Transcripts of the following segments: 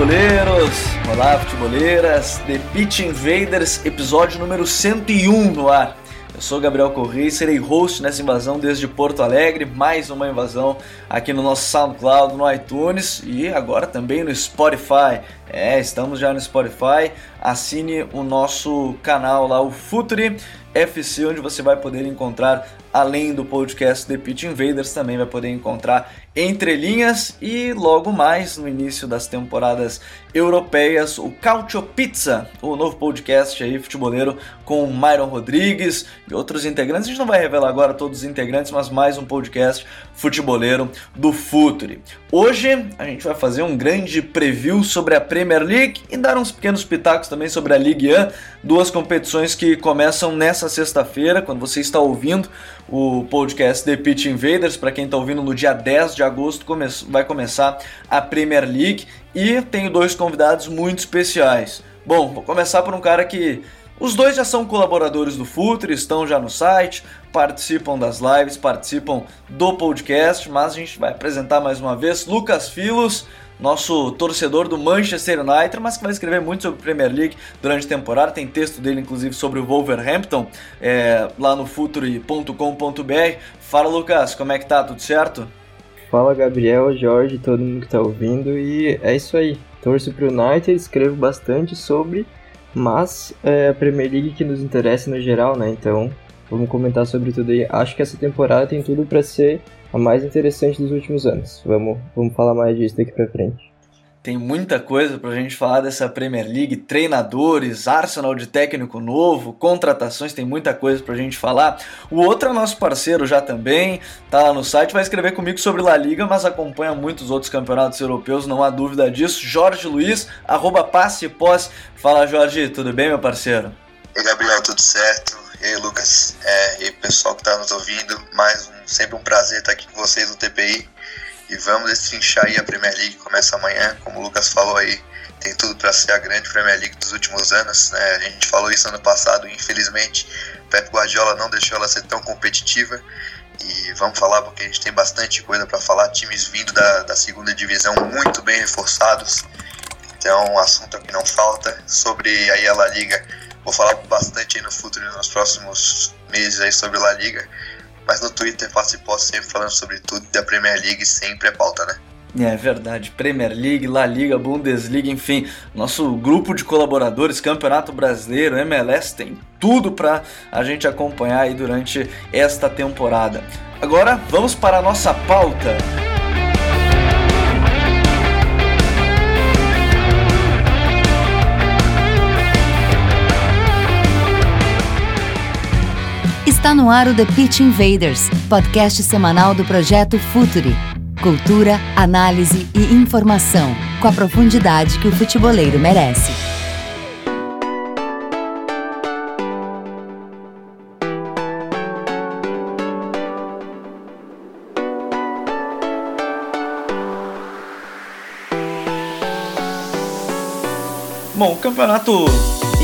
Futeboleiros! Olá, futeboleiras! The Pitch Invaders, episódio número 101 no ar. Eu sou Gabriel Correia e serei host nessa invasão desde Porto Alegre, mais uma invasão aqui no nosso SoundCloud, no iTunes e agora também no Spotify. É, estamos já no Spotify. Assine o nosso canal lá, o Futuri FC, onde você vai poder encontrar, além do podcast The Pitch Invaders, também vai poder encontrar entrelinhas e logo mais no início das temporadas europeias, o Cautio Pizza, o novo podcast aí futeboleiro com Myron Rodrigues e outros integrantes. A gente não vai revelar agora todos os integrantes, mas mais um podcast futeboleiro do Futuri. Hoje a gente vai fazer um grande preview sobre a Premier League e dar uns pequenos pitacos também sobre a Ligue 1, duas competições que começam nessa sexta-feira, quando você está ouvindo o podcast The Pitch Invaders, para quem está ouvindo no dia 10 de agosto vai começar a Premier League e tenho dois convidados muito especiais. Bom, vou começar por um cara que os dois já são colaboradores do Futre, estão já no site, participam das lives, participam do podcast, mas a gente vai apresentar mais uma vez Lucas Filos, nosso torcedor do Manchester United, mas que vai escrever muito sobre Premier League durante a temporada. Tem texto dele, inclusive, sobre o Wolverhampton, é, lá no futuri.com.br. Fala, Lucas, como é que tá? Tudo certo? Fala, Gabriel, Jorge, todo mundo que tá ouvindo. E é isso aí. Torço pro United, escrevo bastante sobre, mas é a Premier League que nos interessa no geral, né? Então, vamos comentar sobre tudo aí. Acho que essa temporada tem tudo para ser a mais interessante dos últimos anos. Vamos, vamos falar mais disso daqui para frente. Tem muita coisa para a gente falar dessa Premier League, treinadores, Arsenal de técnico novo, contratações, tem muita coisa para a gente falar. O outro é nosso parceiro já também, tá lá no site, vai escrever comigo sobre La Liga, mas acompanha muitos outros campeonatos europeus, não há dúvida disso. Jorge Luiz, arroba passe pós. Fala Jorge, tudo bem meu parceiro? E Gabriel, tudo certo? E Lucas, é, e pessoal que está nos ouvindo, mais um, sempre um prazer estar aqui com vocês no TPI e vamos destrinchar aí a Premier League começa amanhã, como o Lucas falou aí, tem tudo para ser a grande Premier League dos últimos anos, né? A gente falou isso ano passado, infelizmente, Pep Guardiola não deixou ela ser tão competitiva. E vamos falar porque a gente tem bastante coisa para falar, times vindo da, da segunda divisão muito bem reforçados. Então, assunto que não falta sobre aí a La Liga. Vou falar bastante no futuro nos próximos meses aí sobre a La Liga mas no Twitter participou sempre falando sobre tudo da Premier League, sempre é pauta, né? É verdade, Premier League, La Liga, Bundesliga, enfim, nosso grupo de colaboradores, Campeonato Brasileiro, MLS, tem tudo para a gente acompanhar aí durante esta temporada. Agora vamos para a nossa pauta. Está no ar o The Pitch Invaders, podcast semanal do projeto Futuri. Cultura, análise e informação, com a profundidade que o futeboleiro merece. Bom, o campeonato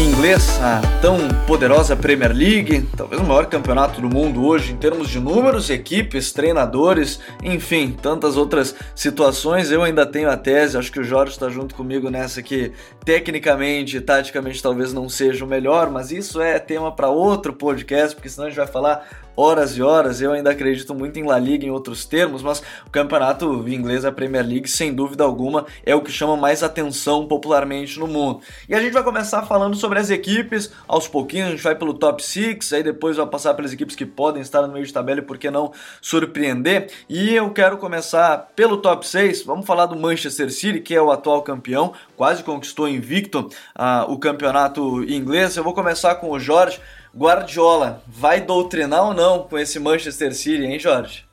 inglês, a tão poderosa Premier League, talvez o maior campeonato do mundo hoje em termos de números, equipes, treinadores, enfim, tantas outras situações. Eu ainda tenho a tese, acho que o Jorge está junto comigo nessa que tecnicamente, taticamente talvez não seja o melhor, mas isso é tema para outro podcast, porque senão a gente vai falar horas e horas. Eu ainda acredito muito em La Liga em outros termos, mas o campeonato inglês, a Premier League, sem dúvida alguma, é o que chama mais atenção popularmente no mundo. E a gente vai começar falando sobre as equipes, aos pouquinhos, a gente vai pelo top 6, aí depois vai passar pelas equipes que podem estar no meio de tabela e por que não surpreender. E eu quero começar pelo top 6, vamos falar do Manchester City, que é o atual campeão, quase conquistou invicto uh, o campeonato inglês. Eu vou começar com o Jorge. Guardiola vai doutrinar ou não com esse Manchester City, hein, Jorge?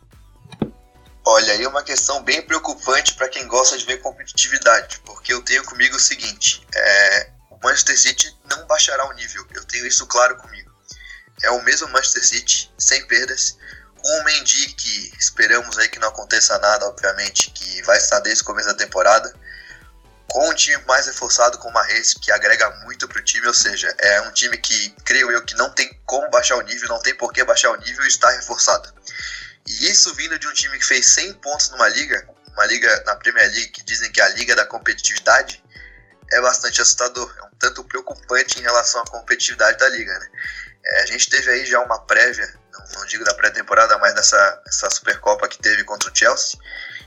Olha, aí é uma questão bem preocupante para quem gosta de ver competitividade, porque eu tenho comigo o seguinte: é, o Manchester City não baixará o nível, eu tenho isso claro comigo. É o mesmo Manchester City, sem perdas, com o Mendy, que esperamos aí que não aconteça nada, obviamente, que vai estar desde o começo da temporada, com um time mais reforçado com o Marres, que agrega muito para o time, ou seja, é um time que, creio eu, que não tem como baixar o nível, não tem por que baixar o nível e está reforçado. E isso vindo de um time que fez 100 pontos numa liga, uma liga na Premier League que dizem que é a liga da competitividade, é bastante assustador, é um tanto preocupante em relação à competitividade da liga. Né? É, a gente teve aí já uma prévia, não, não digo da pré-temporada, mas dessa, dessa Supercopa que teve contra o Chelsea,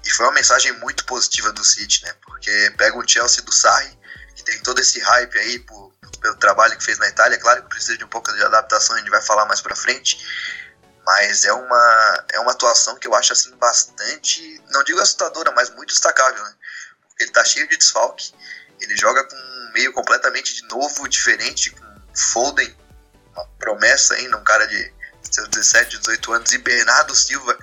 e foi uma mensagem muito positiva do City, né? Porque pega o Chelsea do Sarri, que tem todo esse hype aí por, pelo trabalho que fez na Itália, claro que precisa de um pouco de adaptação, a gente vai falar mais pra frente, mas é uma, é uma atuação que eu acho assim bastante, não digo assustadora, mas muito destacável, né? Porque ele tá cheio de desfalque, ele joga com um meio completamente de novo, diferente, com Foden, uma promessa ainda, um cara de seus 17, 18 anos, e Bernardo Silva,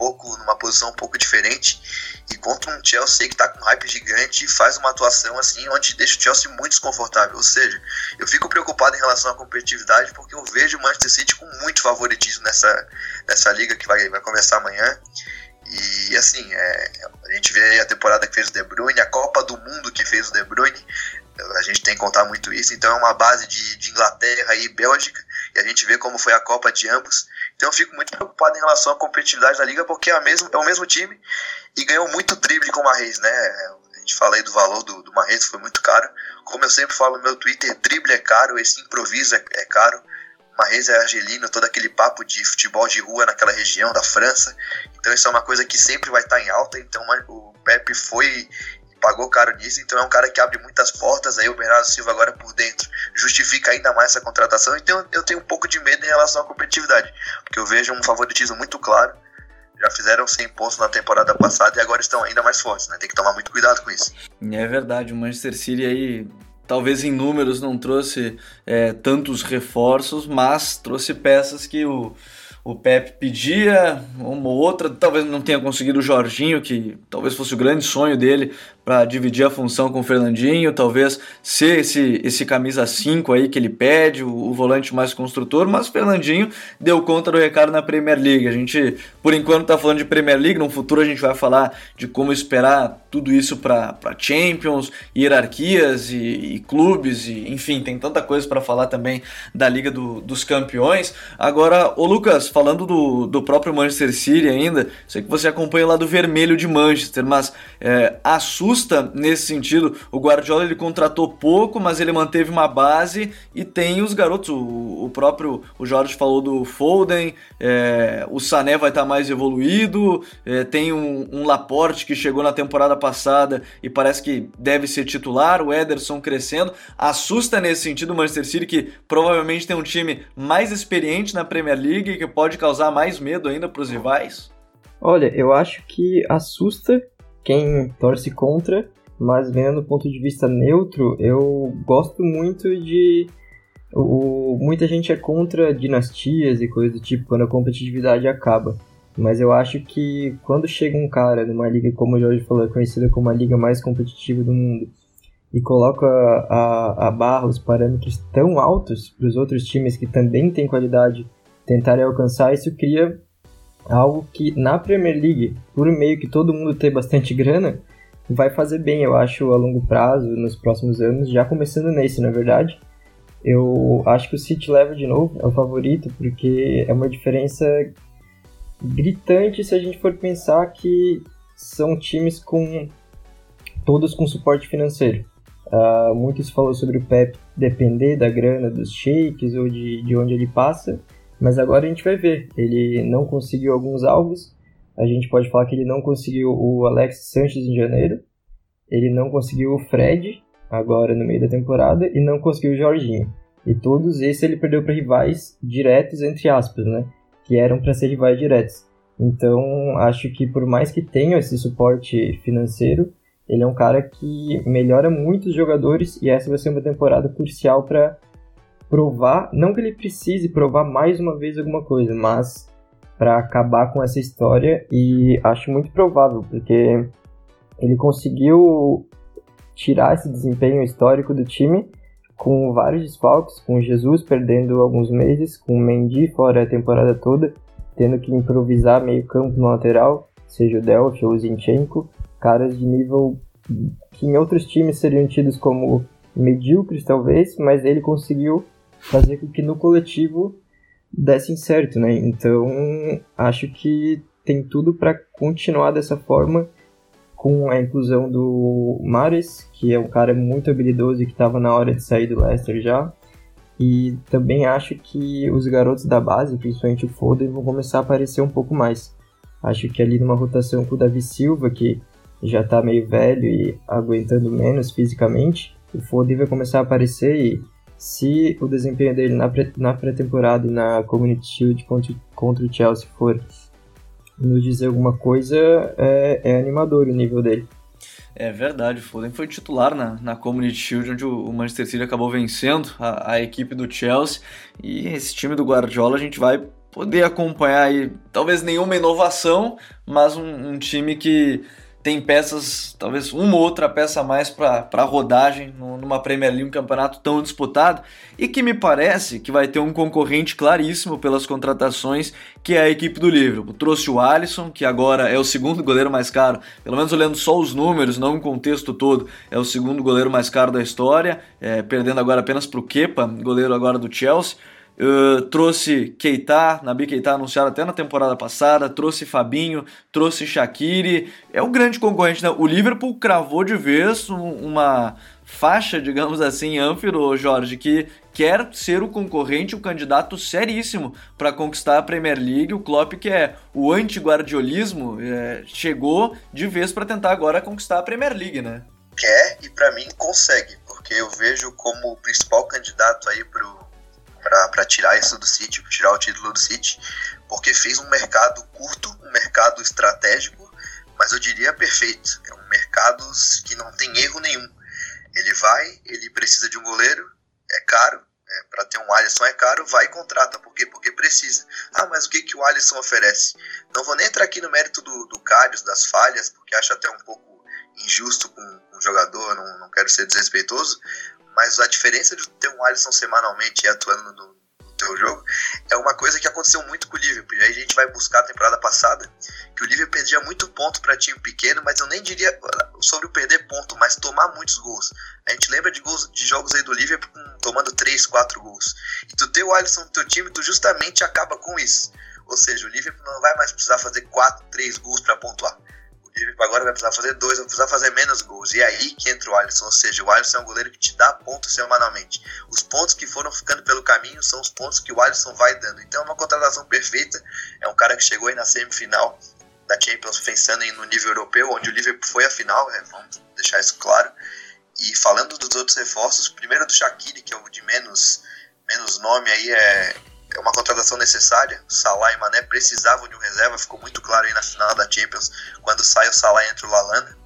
pouco numa posição um pouco diferente, e contra um Chelsea que tá com hype gigante e faz uma atuação assim onde deixa o Chelsea muito desconfortável. Ou seja, eu fico preocupado em relação à competitividade porque eu vejo o Manchester City com muito favoritismo nessa, nessa liga que vai, vai começar amanhã. E assim, é, a gente vê a temporada que fez o De Bruyne, a Copa do Mundo que fez o De Bruyne, a gente tem que contar muito isso. Então é uma base de, de Inglaterra e Bélgica, e a gente vê como foi a Copa de ambos. Então eu fico muito preocupado em relação à competitividade da liga, porque é, mesmo, é o mesmo time e ganhou muito drible com o Marreis, né? A gente fala aí do valor do, do Marreis, foi muito caro. Como eu sempre falo no meu Twitter, drible é caro, esse improviso é, é caro. Marreis é argelino, todo aquele papo de futebol de rua naquela região da França. Então isso é uma coisa que sempre vai estar em alta. Então o Pepe foi pagou caro nisso, então é um cara que abre muitas portas. Aí o Bernardo Silva agora por dentro justifica ainda mais essa contratação. Então eu tenho um pouco de medo em relação à competitividade, porque eu vejo um favoritismo muito claro. Já fizeram 100 pontos na temporada passada e agora estão ainda mais fortes, né? Tem que tomar muito cuidado com isso. É verdade, o Manchester City aí talvez em números não trouxe é, tantos reforços, mas trouxe peças que o o Pepe pedia, uma ou outra, talvez não tenha conseguido o Jorginho, que talvez fosse o grande sonho dele para dividir a função com o Fernandinho, talvez ser esse, esse camisa 5 aí que ele pede, o, o, volante mais construtor, mas o Fernandinho deu conta do recado na Premier League. A gente, por enquanto, está falando de Premier League, no futuro a gente vai falar de como esperar tudo isso para Champions, hierarquias e, e, clubes, e enfim, tem tanta coisa para falar também da Liga do, dos Campeões. Agora, ô Lucas, falando do, do próprio Manchester City ainda, sei que você acompanha lá do vermelho de Manchester, mas é, assusta nesse sentido. O Guardiola ele contratou pouco, mas ele manteve uma base e tem os garotos. O, o próprio o Jorge falou do Foden, é, o Sané vai estar tá mais evoluído, é, tem um, um Laporte que chegou na temporada passada e parece que deve ser titular, o Ederson crescendo. Assusta nesse sentido o Manchester City, que provavelmente tem um time mais experiente na Premier League que pode causar mais medo ainda para os rivais? Olha, eu acho que assusta quem torce contra, mas vendo do ponto de vista neutro, eu gosto muito de. O, muita gente é contra dinastias e coisas do tipo quando a competitividade acaba. Mas eu acho que quando chega um cara numa liga, como o Jorge falou, é conhecida como a liga mais competitiva do mundo, e coloca a, a barra, os parâmetros tão altos para os outros times que também têm qualidade tentarem alcançar, isso cria algo que na Premier League, por meio que todo mundo tem bastante grana, vai fazer bem, eu acho, a longo prazo, nos próximos anos, já começando nesse, na verdade. Eu acho que o City leva de novo, é o favorito, porque é uma diferença gritante se a gente for pensar que são times com todos com suporte financeiro. Uh, muitos falou sobre o Pep depender da grana dos shakes ou de, de onde ele passa, mas agora a gente vai ver. Ele não conseguiu alguns alvos. A gente pode falar que ele não conseguiu o Alex Sanches em janeiro. Ele não conseguiu o Fred agora no meio da temporada e não conseguiu o Jorginho. E todos esses ele perdeu para rivais diretos entre aspas, né? Que eram para ser rivais diretos. Então, acho que por mais que tenha esse suporte financeiro, ele é um cara que melhora muito os jogadores e essa vai ser uma temporada crucial para provar, não que ele precise provar mais uma vez alguma coisa, mas para acabar com essa história e acho muito provável, porque ele conseguiu tirar esse desempenho histórico do time com vários desfalques, com Jesus perdendo alguns meses, com Mendy fora a temporada toda, tendo que improvisar meio campo no lateral, seja o Delphi ou o Zinchenko, caras de nível que em outros times seriam tidos como medíocres talvez, mas ele conseguiu fazer com que no coletivo dessem certo, né? Então acho que tem tudo para continuar dessa forma com a inclusão do Mares, que é um cara muito habilidoso e que estava na hora de sair do Leicester já. E também acho que os garotos da base, principalmente o Foden, vão começar a aparecer um pouco mais. Acho que ali numa rotação com o Davi Silva, que já está meio velho e aguentando menos fisicamente, o Foden vai começar a aparecer e se o desempenho dele na, pré, na pré-temporada e na Community Shield contra, contra o Chelsea for nos dizer alguma coisa, é, é animador o nível dele. É verdade, o Foden foi titular na, na Community Shield, onde o, Manchester City acabou vencendo a, a, equipe do Chelsea. E esse time do Guardiola a gente vai poder acompanhar aí, talvez nenhuma inovação, mas um, um time que tem peças, talvez uma ou outra peça a mais para rodagem numa Premier League, um campeonato tão disputado, e que me parece que vai ter um concorrente claríssimo pelas contratações, que é a equipe do Liverpool. Trouxe o Alisson, que agora é o segundo goleiro mais caro, pelo menos olhando só os números, não o contexto todo, é o segundo goleiro mais caro da história, é, perdendo agora apenas para o Kepa, goleiro agora do Chelsea. Uh, trouxe Keita, Nabi Keita anunciado até na temporada passada, trouxe Fabinho, trouxe Shaqiri, é o grande concorrente. Né? O Liverpool cravou de vez um, uma faixa, digamos assim, ânfiro, Jorge, que quer ser o concorrente, o candidato seríssimo para conquistar a Premier League. O Klopp, que é o anti-guardiolismo, é, chegou de vez para tentar agora conquistar a Premier League, né? Quer e para mim consegue, porque eu vejo como o principal candidato aí pro para tirar isso do City, tirar o título do City, porque fez um mercado curto, um mercado estratégico, mas eu diria perfeito. É um mercado que não tem erro nenhum. Ele vai, ele precisa de um goleiro, é caro, é, para ter um Alisson é caro, vai e contrata. Por quê? Porque precisa. Ah, mas o que, que o Alisson oferece? Não vou nem entrar aqui no mérito do, do Cádios, das falhas, porque acho até um pouco injusto com, com o jogador, não, não quero ser desrespeitoso, mas a diferença de ter um Alisson semanalmente e atuando no, no teu jogo é uma coisa que aconteceu muito com o Liverpool. E aí a gente vai buscar a temporada passada, que o Liverpool perdia muito ponto para time pequeno, mas eu nem diria sobre o perder ponto, mas tomar muitos gols. A gente lembra de gols de jogos aí do Liverpool tomando 3, 4 gols. E tu ter o Alisson no teu time, tu justamente acaba com isso. Ou seja, o Liverpool não vai mais precisar fazer 4, 3 gols para pontuar. Liverpool agora vai precisar fazer dois, vai precisar fazer menos gols. E é aí que entra o Alisson, ou seja, o Alisson é um goleiro que te dá pontos semanalmente. Os pontos que foram ficando pelo caminho são os pontos que o Alisson vai dando. Então é uma contratação perfeita. É um cara que chegou aí na semifinal da Champions pensando no nível europeu, onde o Liverpool foi a final, né? vamos deixar isso claro. E falando dos outros reforços, primeiro do Shaqiri, que é o de menos, menos nome aí, é, é uma contratação necessária. Salah e Mané precisavam de um reserva, ficou muito claro aí na final da Champions, quando sai o Salah entre o Lalana.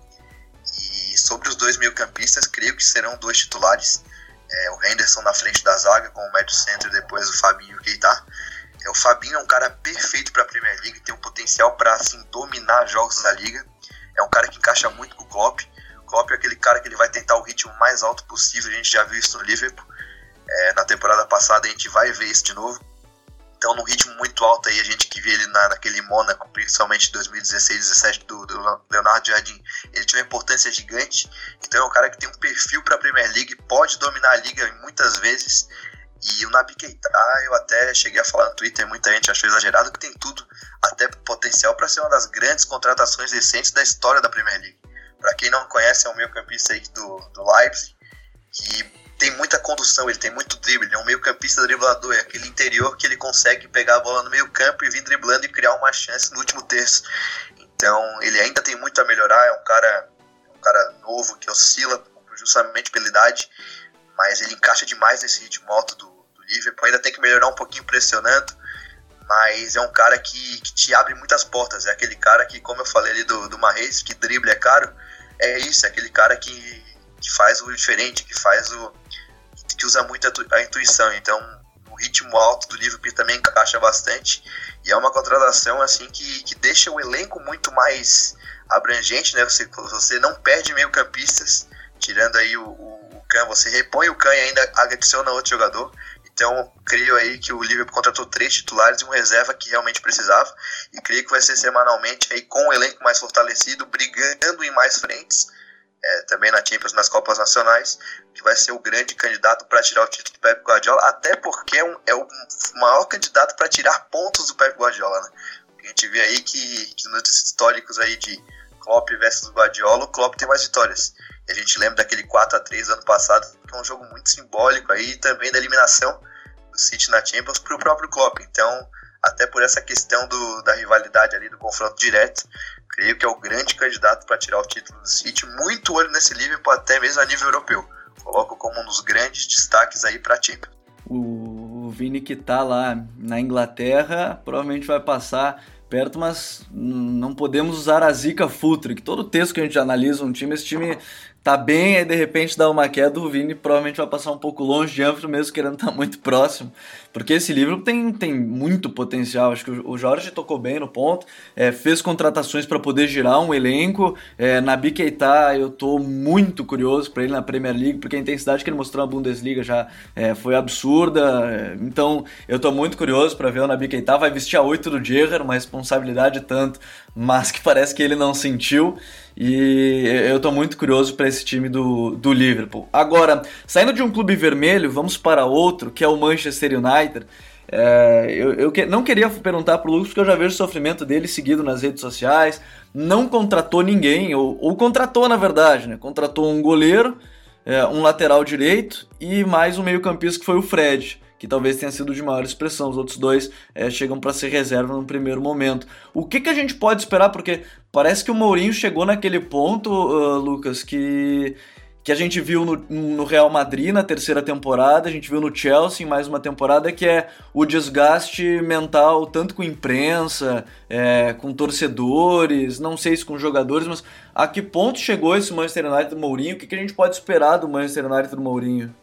E sobre os dois meio-campistas, creio que serão dois titulares. É, o Henderson na frente da zaga, com o médio centro depois o Fabinho e o Keita. É, o Fabinho é um cara perfeito para a Premier League, tem um potencial para assim, dominar jogos da liga. É um cara que encaixa muito com o Klopp. O Klopp é aquele cara que ele vai tentar o ritmo mais alto possível, a gente já viu isso no Liverpool. É, na temporada passada a gente vai ver isso de novo então num ritmo muito alto aí, a gente que vê ele na, naquele Mônaco, principalmente 2016, 17 do, do, Leonardo Jardim, ele tinha uma importância gigante, então é um cara que tem um perfil para a Premier League, pode dominar a liga muitas vezes, e o Nabi Keita, eu até cheguei a falar no Twitter, muita gente achou exagerado, que tem tudo, até potencial para ser uma das grandes contratações recentes da história da Premier League. Para quem não conhece, é o meio campista aí do, do Leipzig, tem muita condução, ele tem muito drible, ele é um meio campista driblador, é aquele interior que ele consegue pegar a bola no meio campo e vir driblando e criar uma chance no último terço. Então ele ainda tem muito a melhorar, é um cara, um cara novo que oscila justamente pela idade, mas ele encaixa demais nesse ritmo alto do, do Liverpool, ainda tem que melhorar um pouquinho pressionando, mas é um cara que, que te abre muitas portas, é aquele cara que, como eu falei ali do, do Marreis, que drible é caro, é isso, é aquele cara que que faz o diferente, que faz o. que usa muito a, intuição. Então, no ritmo alto do Liverpool também encaixa bastante. E é uma contratação assim que, que deixa o elenco muito mais abrangente, né? Você, você não perde meio campistas, tirando aí o, o, o você repõe o Can e ainda adiciona outro jogador. Então, creio aí que o Liverpool contratou três titulares e um reserva que realmente precisava. E creio que vai ser semanalmente aí com o elenco mais fortalecido, brigando em mais frentes é, também na Champions, nas Copas Nacionais, que vai ser o grande candidato para tirar o título do Pep Guardiola, até porque é, um, é o maior candidato para tirar pontos do Pep Guardiola. Né? A gente vê aí que, que, nos históricos aí de Klopp versus Guardiola, o Klopp tem mais vitórias. E a gente lembra daquele 4 a 3 ano passado, que é um jogo muito simbólico aí, também da eliminação do City na Champions para o próprio Klopp. Então, até por essa questão do, da rivalidade ali, do confronto direto, creio que é o grande candidato para tirar o título do City. Muito olho nesse Liverpool, até mesmo a nível europeu. Coloco como um dos grandes destaques aí para a Champions. O Vini que tá lá na Inglaterra provavelmente vai passar perto, mas não podemos usar a zica futre, que todo texto que a gente analisa um time, esse time tá bem, aí de repente dá uma queda, o Vini provavelmente vai passar um pouco longe de Anfield, mesmo querendo estar tá muito próximo, porque esse livro tem, tem muito potencial, acho que o Jorge tocou bem no ponto, é, fez contratações para poder girar um elenco, é, na Keita eu tô muito curioso para ele na Premier League, porque a intensidade que ele mostrou na Bundesliga já é, foi absurda, é, então eu tô muito curioso para ver o Nabi Keita, vai vestir a 8 do Gerrard, uma responsabilidade tanto, mas que parece que ele não sentiu, e eu estou muito curioso para esse time do, do Liverpool. Agora, saindo de um clube vermelho, vamos para outro, que é o Manchester United. É, eu, eu que, não queria perguntar para o Lucas, porque eu já vejo o sofrimento dele seguido nas redes sociais. Não contratou ninguém, ou, ou contratou na verdade, né? Contratou um goleiro, é, um lateral direito e mais um meio-campista que foi o Fred que talvez tenha sido de maior expressão. Os outros dois é, chegam para ser reserva no primeiro momento. O que, que a gente pode esperar? Porque parece que o Mourinho chegou naquele ponto, uh, Lucas, que que a gente viu no, no, Real Madrid na terceira temporada, a gente viu no Chelsea em mais uma temporada, que é o desgaste mental, tanto com imprensa, é, com torcedores, não sei se com jogadores, mas a que ponto chegou esse Manchester United do Mourinho? O que, que a gente pode esperar do Manchester United do Mourinho?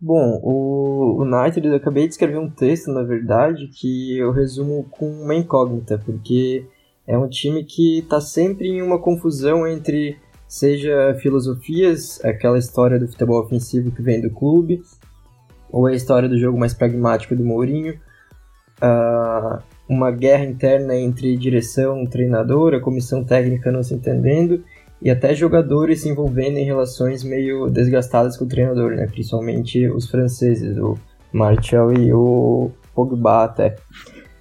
Bom, o United, eu acabei de escrever um texto, na verdade, que eu resumo com uma incógnita, porque é um time que está sempre em uma confusão entre, seja filosofias, aquela história do futebol ofensivo que vem do clube, ou a história do jogo mais pragmático do Mourinho, uh, uma guerra interna entre direção, treinador, a comissão técnica não se entendendo, e até jogadores se envolvendo em relações meio desgastadas com o treinador, né? Principalmente os franceses, o Martial e o Pogba até.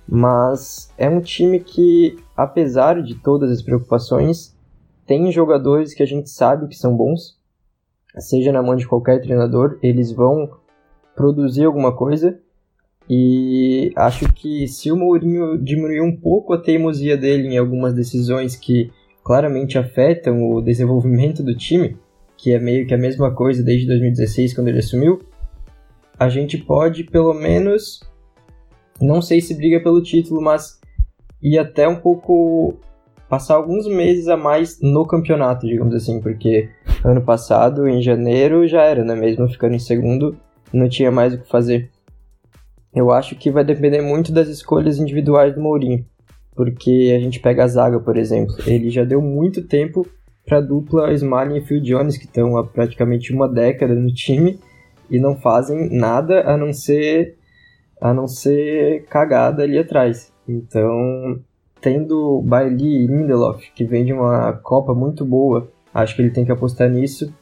Mas é um time que, apesar de todas as preocupações, tem jogadores que a gente sabe que são bons, seja na mão de qualquer treinador, eles vão produzir alguma coisa. E acho que se o Mourinho diminuir um pouco a teimosia dele em algumas decisões que claramente afetam o desenvolvimento do time, que é meio que a mesma coisa desde 2016 quando ele assumiu, a gente pode pelo menos, não sei se briga pelo título, mas ir até um pouco passar alguns meses a mais no campeonato, digamos assim, porque ano passado, em janeiro, já era, né? Mesmo ficando em segundo, não tinha mais o que fazer. Eu acho que vai depender muito das escolhas individuais do Mourinho porque a gente pega a zaga, por exemplo, ele já deu muito tempo para a dupla Smalling e Phil Jones, que estão há praticamente uma década no time e não fazem nada a não ser a não ser cagada ali atrás. Então, tendo Bailey e Lindelof, que vem de uma Copa muito boa, acho que ele tem que apostar nisso.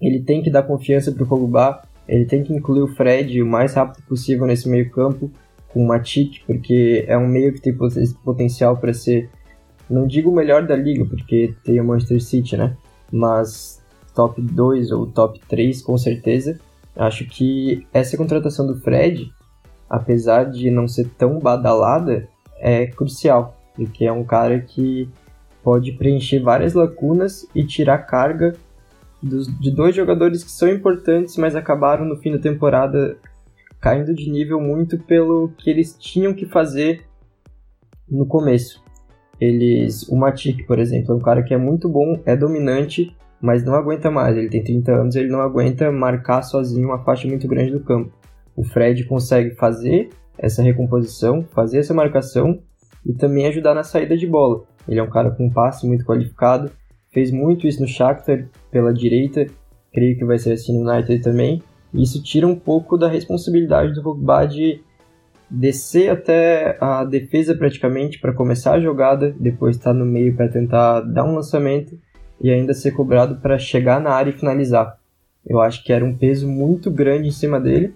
Ele tem que dar confiança para o Pogba, ele tem que incluir o Fred o mais rápido possível nesse meio campo com o Matic, porque é um meio que tem potencial para ser, não digo o melhor da liga, porque tem o Manchester City, né? Mas top 2 ou top 3 com certeza. Acho que essa contratação do Fred, apesar de não ser tão badalada, é crucial, porque é um cara que pode preencher várias lacunas e tirar carga dos, de dois jogadores que são importantes, mas acabaram no fim da temporada caindo de nível muito pelo que eles tinham que fazer no começo. Eles, o Matic, por exemplo, é um cara que é muito bom, é dominante, mas não aguenta mais. Ele tem 30 anos, ele não aguenta marcar sozinho uma faixa muito grande do campo. O Fred consegue fazer essa recomposição, fazer essa marcação e também ajudar na saída de bola. Ele é um cara com um passe muito qualificado, fez muito isso no Shakhtar pela direita, creio que vai ser assim no United também. Isso tira um pouco da responsabilidade do Pogba de descer até a defesa praticamente para começar a jogada, depois estar tá no meio para tentar dar um lançamento e ainda ser cobrado para chegar na área e finalizar. Eu acho que era um peso muito grande em cima dele.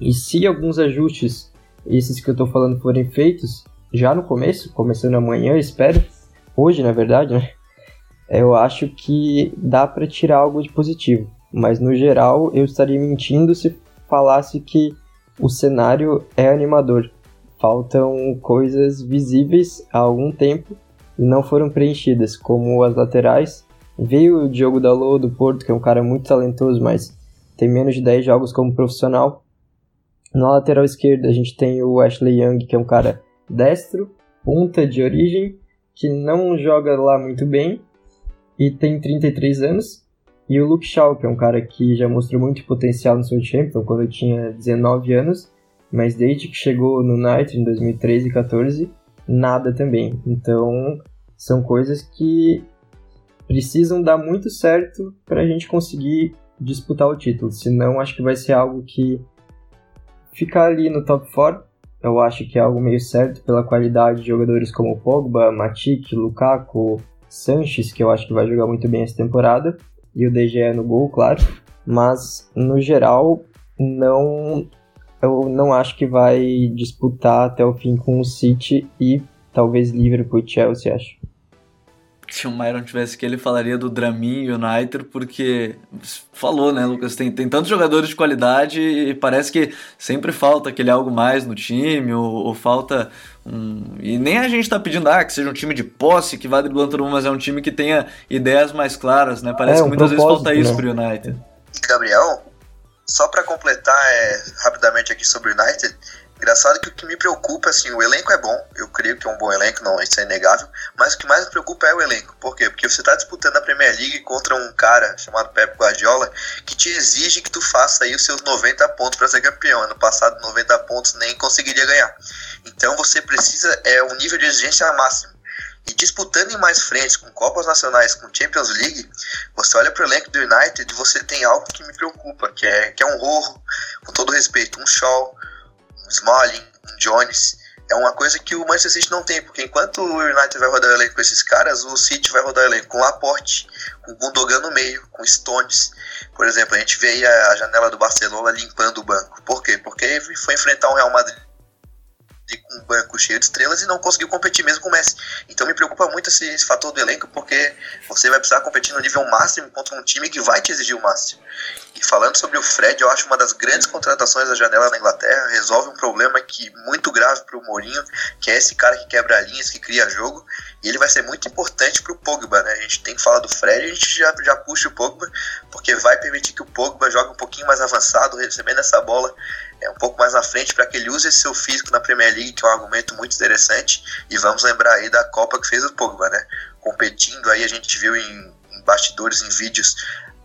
E se alguns ajustes, esses que eu estou falando, forem feitos já no começo, começando amanhã, espero, hoje na verdade, né? Eu acho que dá para tirar algo de positivo. Mas no geral, eu estaria mentindo se falasse que o cenário é animador. Faltam coisas visíveis há algum tempo e não foram preenchidas, como as laterais. Veio o Diogo Dalot do Porto, que é um cara muito talentoso, mas tem menos de 10 jogos como profissional. Na lateral esquerda a gente tem o Ashley Young, que é um cara destro, ponta de origem, que não joga lá muito bem e tem 33 anos. E o Luke Shaw, que é um cara que já mostrou muito potencial no Southampton quando eu tinha 19 anos, mas desde que chegou no United em 2013 e 14, nada também. Então, são coisas que precisam dar muito certo para a gente conseguir disputar o título. Senão, acho que vai ser algo que ficar ali no top 4, eu acho que é algo meio certo pela qualidade de jogadores como Pogba, Matic, Lukaku, Sanches, que eu acho que vai jogar muito bem essa temporada e o DGE no gol, claro. Mas, no geral, não eu não acho que vai disputar até o fim com o City e talvez Liverpool e Chelsea, acho. Se o Myron tivesse que ele falaria do Dramin United, porque falou, né, Lucas? Tem, tem tantos jogadores de qualidade e parece que sempre falta aquele algo mais no time, ou, ou falta um. E nem a gente tá pedindo ah, que seja um time de posse, que vá driblando todo mundo, mas é um time que tenha ideias mais claras, né? Parece é, um que muitas vezes falta isso né? pro United. Gabriel, só para completar é, rapidamente aqui sobre o United, Engraçado que o que me preocupa, assim, o elenco é bom, eu creio que é um bom elenco, não, isso é inegável, mas o que mais me preocupa é o elenco. Por quê? Porque você está disputando a Premier League contra um cara chamado Pep Guardiola que te exige que tu faça aí os seus 90 pontos para ser campeão. Ano passado, 90 pontos nem conseguiria ganhar. Então você precisa, é um nível de exigência máximo. E disputando em mais frentes, com Copas Nacionais, com Champions League, você olha para o elenco do United e você tem algo que me preocupa, que é, que é um Rojo, com todo respeito, um Shaw, um Smalling, um Jones. É uma coisa que o Manchester City não tem, porque enquanto o United vai rodar o elenco com esses caras, o City vai rodar o elenco com Laporte, com Gundogan no meio, com Stones. Por exemplo, a gente vê a janela do Barcelona limpando o banco. Por quê? Porque foi enfrentar um Real Madrid com um banco cheio de estrelas e não conseguiu competir mesmo com o Messi. Então me preocupa muito esse, esse, fator do elenco, porque você vai precisar competir no nível máximo contra um time que vai te exigir o máximo. E falando sobre o Fred, eu acho uma das grandes contratações da janela na Inglaterra, resolve um problema que muito grave para o Mourinho, que é esse cara que quebra linhas, que cria jogo, e ele vai ser muito importante para o Pogba, né? A gente tem que falar do Fred, a gente já, já puxa o Pogba, porque vai permitir que o Pogba jogue um pouquinho mais avançado, recebendo essa bola é, um pouco mais na frente, para que ele use esse seu físico na Premier League, que é um argumento muito interessante. E vamos lembrar aí da Copa que fez o Pogba, né? Competindo aí, a gente viu em, em bastidores, em vídeos,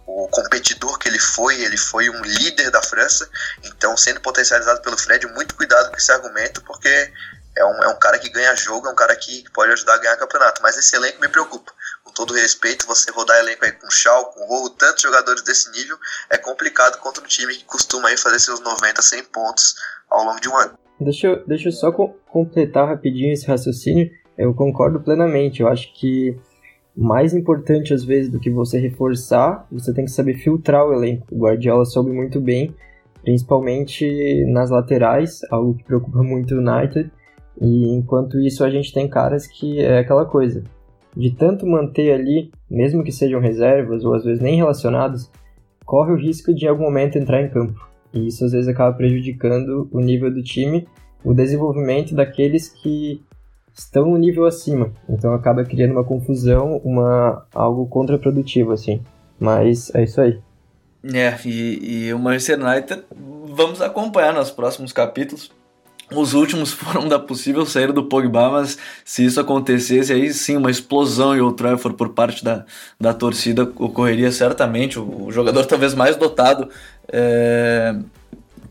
o competidor que ele foi, ele foi um líder da França, então sendo potencializado pelo Fred, muito cuidado com esse argumento, porque é um, é um cara que ganha jogo, é um cara que pode ajudar a ganhar campeonato, mas esse elenco me preocupa. Com todo respeito, você rodar elenco aí com Shaw, com Rojo, tantos jogadores desse nível, é complicado contra um time que costuma aí fazer seus 90, 100 pontos ao longo de um ano. Deixa eu, deixa eu só completar rapidinho esse raciocínio. Eu concordo plenamente. Eu acho que mais importante às vezes do que você reforçar, você tem que saber filtrar o elenco. O Guardiola soube muito bem, principalmente nas laterais, algo que preocupa muito o United. E enquanto isso, a gente tem caras que é aquela coisa. De tanto manter ali, mesmo que sejam reservas ou às vezes nem relacionados, corre o risco de em algum momento entrar em campo. E isso às vezes acaba prejudicando o nível do time, o desenvolvimento daqueles que estão no nível acima. Então acaba criando uma confusão, uma algo contraprodutivo assim. Mas é isso aí. É, e, e o Manchester United vamos acompanhar nos próximos capítulos os últimos foram da possível saída do Pogba, mas se isso acontecesse, aí sim, uma explosão em Old Trafford por parte da, da torcida ocorreria certamente. O, o jogador talvez mais dotado é,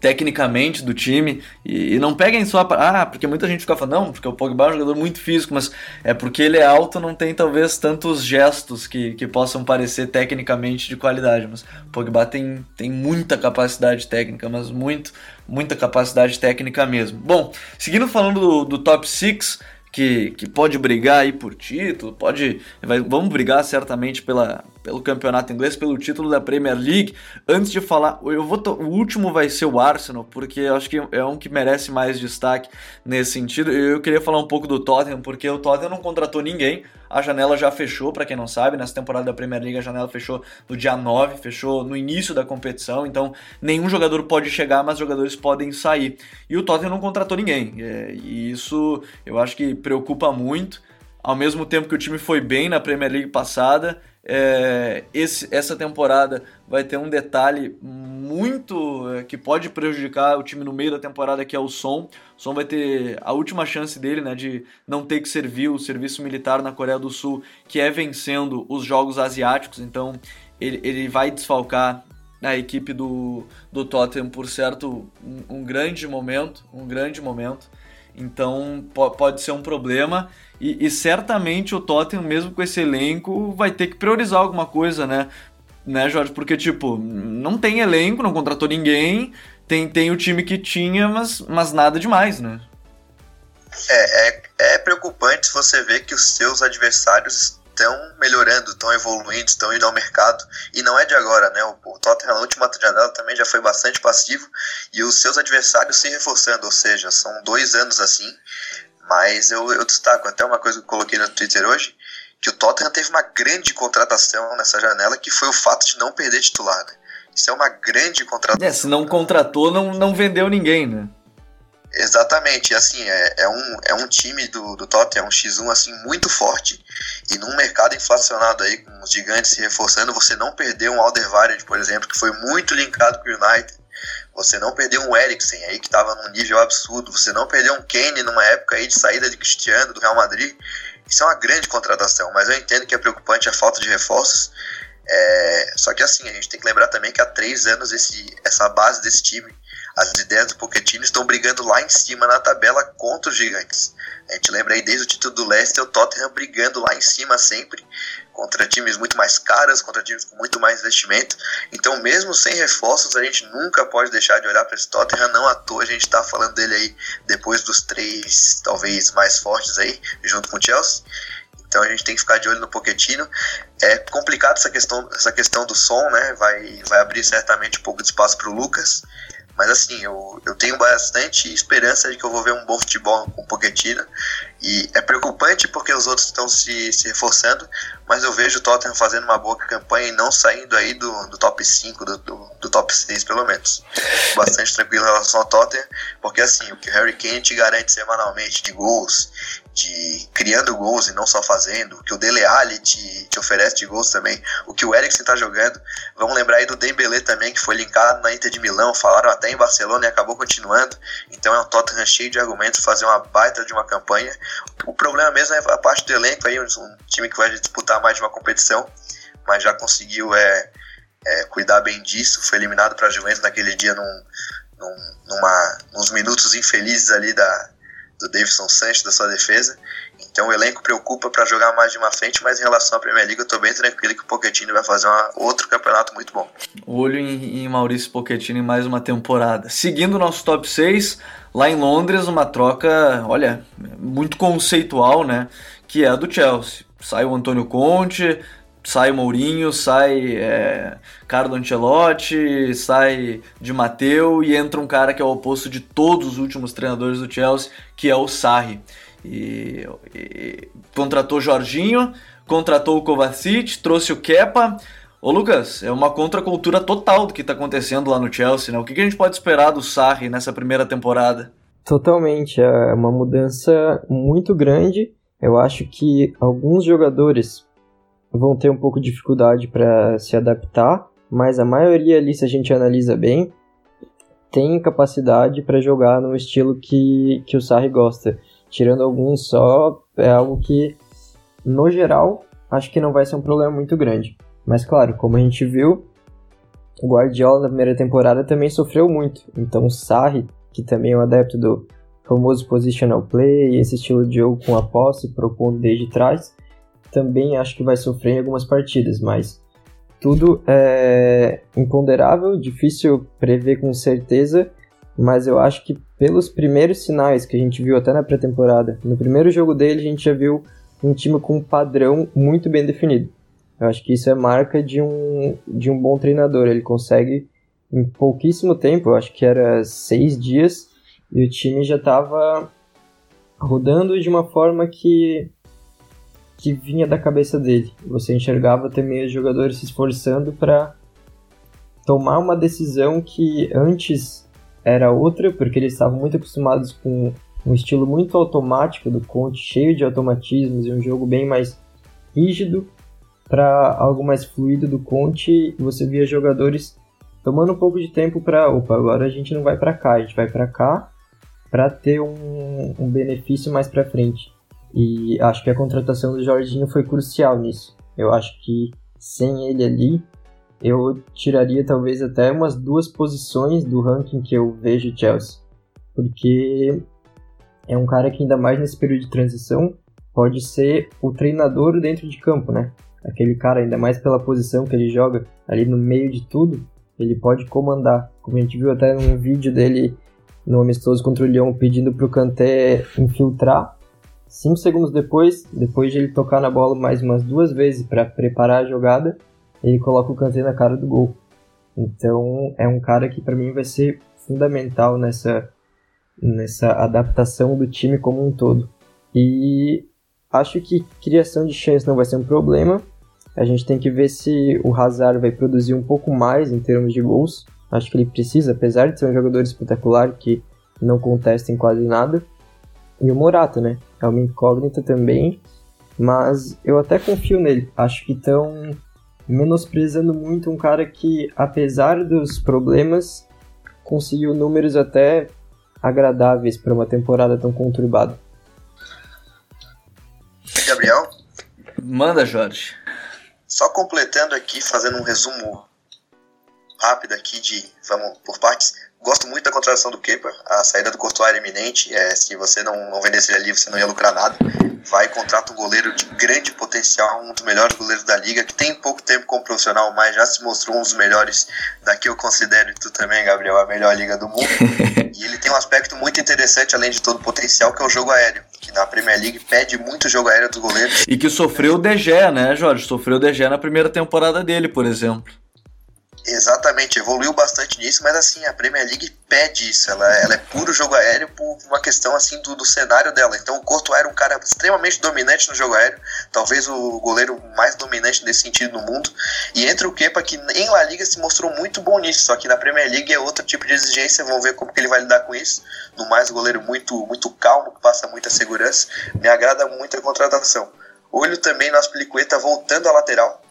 tecnicamente do time e, e não peguem só ah porque muita gente fica falando não porque o Pogba é um jogador muito físico mas é porque ele é alto não tem talvez tantos gestos que, que possam parecer tecnicamente de qualidade mas o Pogba tem, tem muita capacidade técnica mas muito muita capacidade técnica mesmo. Bom seguindo falando do, do top 6 que, que pode brigar aí por título, pode. Vai, vamos brigar certamente pela, pelo campeonato inglês, pelo título da Premier League. Antes de falar, eu vou o último vai ser o Arsenal, porque eu acho que é um que merece mais destaque nesse sentido. Eu queria falar um pouco do Tottenham, porque o Tottenham não contratou ninguém. A janela já fechou, para quem não sabe, nessa temporada da Premier League a janela fechou no dia 9, fechou no início da competição, então nenhum jogador pode chegar, mas jogadores podem sair. E o Tottenham não contratou ninguém, é, e isso eu acho que preocupa muito. Ao mesmo tempo que o time foi bem na Premier League passada, é, esse, essa temporada vai ter um detalhe muito é, que pode prejudicar o time no meio da temporada, que é o som. O som vai ter a última chance dele, né, de não ter que servir o serviço militar na Coreia do Sul, que é vencendo os jogos asiáticos. Então ele, ele vai desfalcar a equipe do, do Tottenham por certo um, um grande momento, um grande momento. Então pode ser um problema. E, e, certamente o Tottenham, mesmo com esse elenco, vai ter que priorizar alguma coisa, né? Né, Jorge? Porque, tipo, não tem elenco, não contratou ninguém, tem, tem o time que tinha, mas, mas nada demais, né? É, é, é preocupante você ver que os seus adversários estão melhorando, estão evoluindo, estão indo ao mercado. E não é de agora, né? O, Tottenham na última janela também já foi bastante passivo e os seus adversários se reforçando, ou seja, são dois anos assim. Mas eu, eu destaco até uma coisa que eu coloquei no Twitter hoje, que o Tottenham teve uma grande contratação nessa janela, que foi o fato de não perder titular, né? Isso é uma grande contratação. É, se não contratou, não, não vendeu ninguém, né? Exatamente, assim, é, é, um, é um time do, do Tottenham, um X1 assim, muito forte. E num mercado inflacionado aí, com os gigantes se reforçando, você não perdeu um Alderweireld, por exemplo, que foi muito linkado com o United. Você não perdeu um Eriksen aí, que estava num nível absurdo. Você não perdeu um Kane numa época aí de saída de Cristiano, do Real Madrid. Isso é uma grande contratação, mas eu entendo que é preocupante a falta de reforços. É, só que assim, a gente tem que lembrar também que há três anos esse, essa base desse time as ideias do Pochettino estão brigando lá em cima na tabela contra os gigantes. A gente lembra aí desde o título do Leicester, o Tottenham brigando lá em cima sempre, contra times muito mais caros, contra times com muito mais investimento. Então, mesmo sem reforços, a gente nunca pode deixar de olhar para esse Tottenham. Não à toa a gente está falando dele aí depois dos três, talvez mais fortes aí, junto com o Chelsea. Então a gente tem que ficar de olho no Pochettino. É complicado essa questão, essa questão do som, né? Vai, vai abrir certamente um pouco de espaço para o Lucas. Mas assim, eu, eu tenho bastante esperança de que eu vou ver um bom futebol com o Pochettino. E é preocupante porque os outros estão se, se reforçando, mas eu vejo o Tottenham fazendo uma boa campanha e não saindo aí do, do top 5, do, do, do top 6 pelo menos. Bastante tranquilo em relação ao Tottenham, porque assim, o que o Harry Kane te garante semanalmente de gols, de criando gols e não só fazendo, o que o Dele Alli te, te oferece de gols também, o que o Eriksen tá jogando. Vamos lembrar aí do Dembélé também, que foi linkado na Inter de Milão, falaram até em Barcelona e acabou continuando. Então é um Tottenham cheio de argumentos, fazer uma baita de uma campanha. O problema mesmo é a parte do elenco aí, um time que vai disputar mais de uma competição, mas já conseguiu é, é cuidar bem disso, foi eliminado para Juventus naquele dia num, num, numa, nos minutos infelizes ali da, do Davidson Sanches, da sua defesa. Então o elenco preocupa para jogar mais de uma frente, mas em relação à Premier League eu estou bem tranquilo que o Pochettino vai fazer uma, outro campeonato muito bom. Olho em, em Maurício Pochettino em mais uma temporada. Seguindo o nosso top 6, lá em Londres, uma troca, olha, muito conceitual, né? Que é a do Chelsea. Sai o Antônio Conte, sai Mourinho, sai é, Carlo Ancelotti, sai de Matteo e entra um cara que é o oposto de todos os últimos treinadores do Chelsea, que é o Sarri. E, e contratou Jorginho, contratou o Kovacic, trouxe o Kepa. Ô Lucas, é uma contracultura total do que está acontecendo lá no Chelsea, né? O que, que a gente pode esperar do Sarri nessa primeira temporada? Totalmente, é uma mudança muito grande. Eu acho que alguns jogadores vão ter um pouco de dificuldade para se adaptar, mas a maioria ali, se a gente analisa bem, tem capacidade para jogar no estilo que, que o Sarri gosta. Tirando alguns só, é algo que, no geral, acho que não vai ser um problema muito grande. Mas claro, como a gente viu, o Guardiola na primeira temporada também sofreu muito. Então o Sarri, que também é um adepto do famoso positional play, esse estilo de jogo com a posse, propondo desde trás, também acho que vai sofrer em algumas partidas, mas tudo é imponderável, difícil prever com certeza, mas eu acho que pelos primeiros sinais que a gente viu até na pré-temporada, no primeiro jogo dele a gente já viu um time com um padrão muito bem definido. Eu acho que isso é marca de um, de um bom treinador. Ele consegue, em pouquíssimo tempo, eu acho que era seis dias, e o time já estava rodando de uma forma que, que vinha da cabeça dele. Você enxergava também os jogadores se esforçando para tomar uma decisão que antes era outra, porque eles estavam muito acostumados com um estilo muito automático do Conte, cheio de automatismos e um jogo bem mais rígido para algo mais fluido do Conte, você via jogadores tomando um pouco de tempo para, opa, agora a gente não vai para cá, a gente vai para cá para ter um, um, benefício mais para frente. E acho que a contratação do Jorginho foi crucial nisso. Eu acho que sem ele ali, eu tiraria talvez até umas duas posições do ranking que eu vejo Chelsea. Porque é um cara que ainda mais nesse período de transição pode ser o treinador dentro de campo, né? aquele cara, ainda mais pela posição que ele joga ali no meio de tudo, ele pode comandar. Como a gente viu até num vídeo dele no amistoso contra o Lyon pedindo para o Kanté infiltrar. Cinco segundos depois, depois de ele tocar na bola mais umas duas vezes para preparar a jogada, ele coloca o Kanté na cara do gol. Então é um cara que para mim vai ser fundamental nessa nessa adaptação do time como um todo. E acho que criação de chance não vai ser um problema. A gente tem que ver se o Hazard vai produzir um pouco mais em termos de gols. Acho que ele precisa, apesar de ser um jogador espetacular que não contesta em quase nada. E o Morata, né? É uma incógnita também, mas eu até confio nele. Acho que estão menosprezando muito um cara que, apesar dos problemas, conseguiu números até agradáveis para uma temporada tão conturbada. Gabriel? Manda, Jorge. Só completando aqui, fazendo um resumo rápido aqui de, vamos por partes. Gosto muito da contratação do Kepa, a saída do Courtois era iminente, é, se você não, não vendesse ele ali, você não ia lucrar nada. Vai e contrata um goleiro de grande potencial, um dos melhores goleiros da liga, que tem pouco tempo como profissional, mas já se mostrou um dos melhores daqui eu considero, e tu também, Gabriel, a melhor liga do mundo. e ele tem um aspecto muito interessante, além de todo o potencial, que é o jogo aéreo, que na Premier League pede muito jogo aéreo dos goleiros. E que sofreu o Gea, né, Jorge? Sofreu o Gea na primeira temporada dele, por exemplo. Exatamente, evoluiu bastante nisso, mas assim, a Premier League pede isso, ela, ela é puro jogo aéreo por uma questão assim do, do cenário dela. Então o Courtois era um cara extremamente dominante no jogo aéreo, talvez o goleiro mais dominante nesse sentido no mundo. E entra o Kepa que em La Liga se mostrou muito bom nisso, só que na Premier League é outro tipo de exigência, vamos ver como que ele vai lidar com isso. No mais, goleiro muito, muito calmo, passa muita segurança. Me agrada muito a contratação. Olho também no Aspilicueta voltando à lateral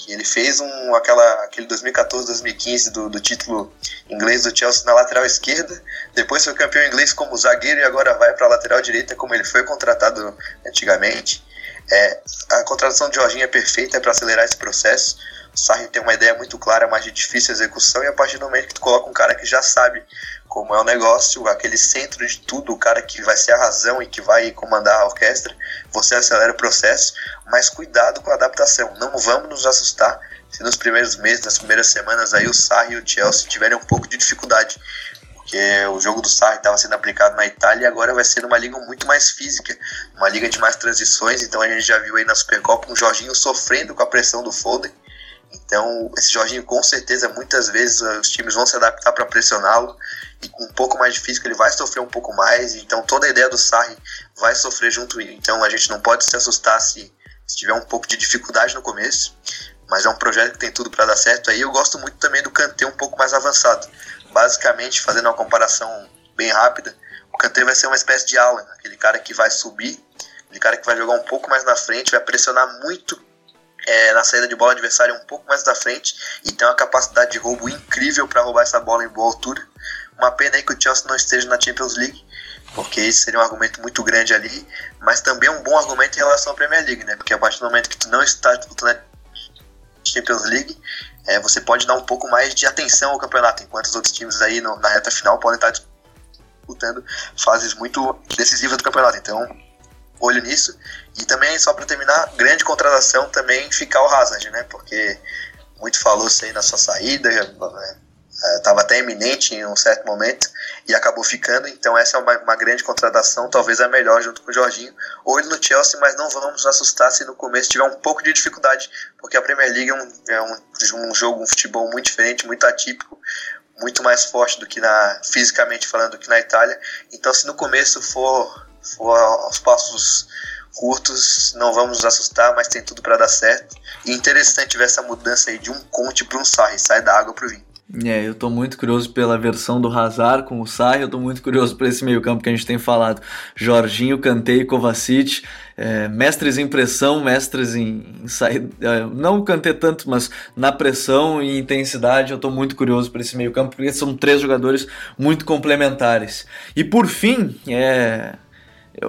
que ele fez um, aquela, aquele 2014-2015 do, do título inglês do Chelsea na lateral esquerda, depois foi campeão inglês como zagueiro e agora vai para a lateral direita como ele foi contratado antigamente. É, a contratação de Jorginho é perfeita para acelerar esse processo. Sarri tem uma ideia muito clara, mas de difícil execução, e a partir do momento que tu coloca um cara que já sabe como é o negócio, aquele centro de tudo, o cara que vai ser a razão e que vai comandar a orquestra, você acelera o processo, mas cuidado com a adaptação. Não vamos nos assustar se nos primeiros meses, nas primeiras semanas aí o Sarri e o Chelsea tiverem um pouco de dificuldade, porque o jogo do Sarri estava sendo aplicado na Itália e agora vai ser numa liga muito mais física, uma liga de mais transições, então a gente já viu aí na Supercopa um Jorginho sofrendo com a pressão do Foden, então, esse Jorginho, com certeza, muitas vezes os times vão se adaptar para pressioná-lo e com um pouco mais de físico ele vai sofrer um pouco mais. Então, toda a ideia do Sarri vai sofrer junto. Então, a gente não pode se assustar se, se tiver um pouco de dificuldade no começo, mas é um projeto que tem tudo para dar certo. Aí eu gosto muito também do Kanté um pouco mais avançado. Basicamente, fazendo uma comparação bem rápida, o Kanté vai ser uma espécie de Alan, aquele cara que vai subir, aquele cara que vai jogar um pouco mais na frente, vai pressionar muito é, na saída de bola adversária um pouco mais da frente e tem uma capacidade de roubo incrível para roubar essa bola em boa altura. Uma pena aí que o Chelsea não esteja na Champions League, porque isso seria um argumento muito grande ali, mas também um bom argumento em relação à Premier League, né? Porque a partir do momento que tu não está disputando Champions League, é, você pode dar um pouco mais de atenção ao campeonato, enquanto os outros times aí no, na reta final podem estar disputando fases muito decisivas do campeonato. Então, olho nisso. E também, só para terminar, grande contratação também ficar o Hazard, né? Porque muito falou-se aí na sua saída, estava é, até iminente em um certo momento e acabou ficando. Então, essa é uma, uma, grande contratação, talvez a melhor junto com o Jorginho. Olho no Chelsea, mas não vamos assustar se no começo tiver um pouco de dificuldade, porque a Premier League é um, é um, um jogo, um futebol muito diferente, muito atípico muito mais forte do que na fisicamente falando do que na Itália. Então, se no começo for, aos passos curtos, não vamos nos assustar, mas tem tudo para dar certo. E interessante ver essa mudança aí de um Conte para um Sarri, sai da água para o vinho. É, eu tô muito curioso pela versão do Hazard com o Sarri, eu tô muito curioso por esse meio-campo que a gente tem falado. Jorginho, Kanté e Kovacic, é, mestres em pressão, mestres em, em sair, é, não Kanté tanto, mas na pressão e intensidade, eu tô muito curioso por esse meio-campo, porque são três jogadores muito complementares. E por fim, é,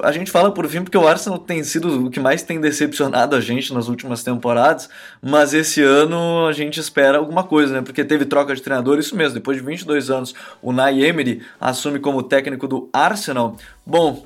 a gente fala por fim porque o Arsenal tem sido o que mais tem decepcionado a gente nas últimas temporadas, mas esse ano a gente espera alguma coisa, né? Porque teve troca de treinador, isso mesmo, depois de 22 anos, o Nay Emery assume como técnico do Arsenal. Bom,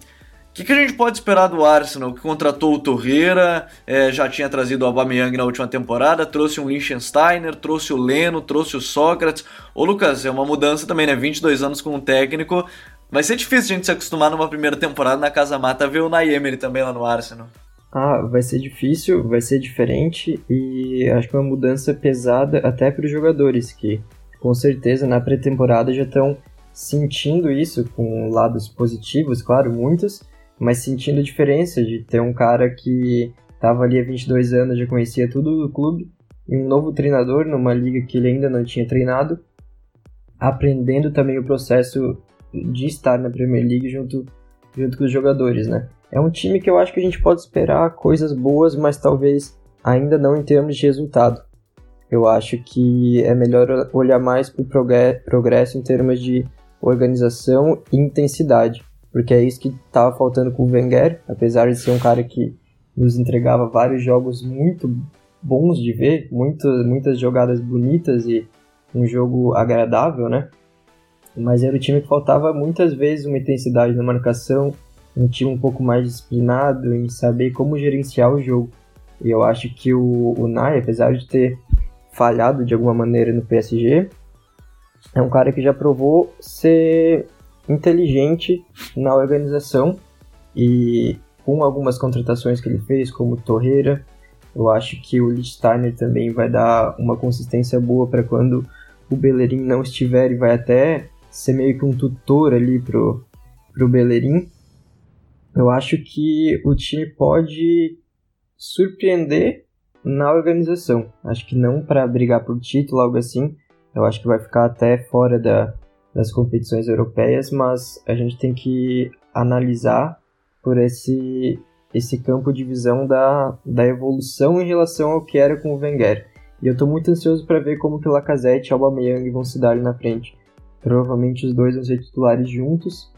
o que, que, a gente pode esperar do Arsenal, que contratou o Torreira, é, já tinha trazido o Aubameyang na última temporada, trouxe um Liechtensteiner, trouxe o Leno, trouxe o Sócrates. Ô Lucas, é uma mudança também, né? 22 anos com um técnico, Vai ser difícil a gente se acostumar numa primeira temporada na Casa Mata ver o Naemery também lá no Arsenal. Ah, vai ser difícil, vai ser diferente e acho que uma mudança pesada até para os jogadores que com certeza na pré-temporada já estão sentindo isso com lados positivos, claro, muitos, mas sentindo a diferença de ter um cara que estava ali há 22 anos, já conhecia tudo do clube, e um novo treinador numa liga que ele ainda não tinha treinado, aprendendo também o processo de estar na Premier League junto, junto com os jogadores, né? É um time que eu acho que a gente pode esperar coisas boas, mas talvez ainda não em termos de resultado. Eu acho que é melhor olhar mais para o progresso em termos de organização e intensidade, porque é isso que estava faltando com o Wenger, apesar de ser um cara que nos entregava vários jogos muito bons de ver, muito, muitas jogadas bonitas e um jogo agradável, né? Mas era o time que faltava muitas vezes uma intensidade na marcação, um time um pouco mais disciplinado em saber como gerenciar o jogo. E eu acho que o, o Nai, apesar de ter falhado de alguma maneira no PSG, é um cara que já provou ser inteligente na organização e com algumas contratações que ele fez, como Torreira, eu acho que o Lichtsteiner também vai dar uma consistência boa para quando o Bellerin não estiver e vai até ser meio que um tutor ali pro, pro Bellerin, eu acho que o time pode surpreender na organização. Acho que não para brigar por título, algo assim. Eu acho que vai ficar até fora da, das competições europeias, mas a gente tem que analisar por esse, esse campo de visão da, da evolução em relação ao que era com o Wenger. E eu estou muito ansioso para ver como que Lacazette e Aubameyang vão se dar ali na frente. Provavelmente os dois vão ser titulares juntos.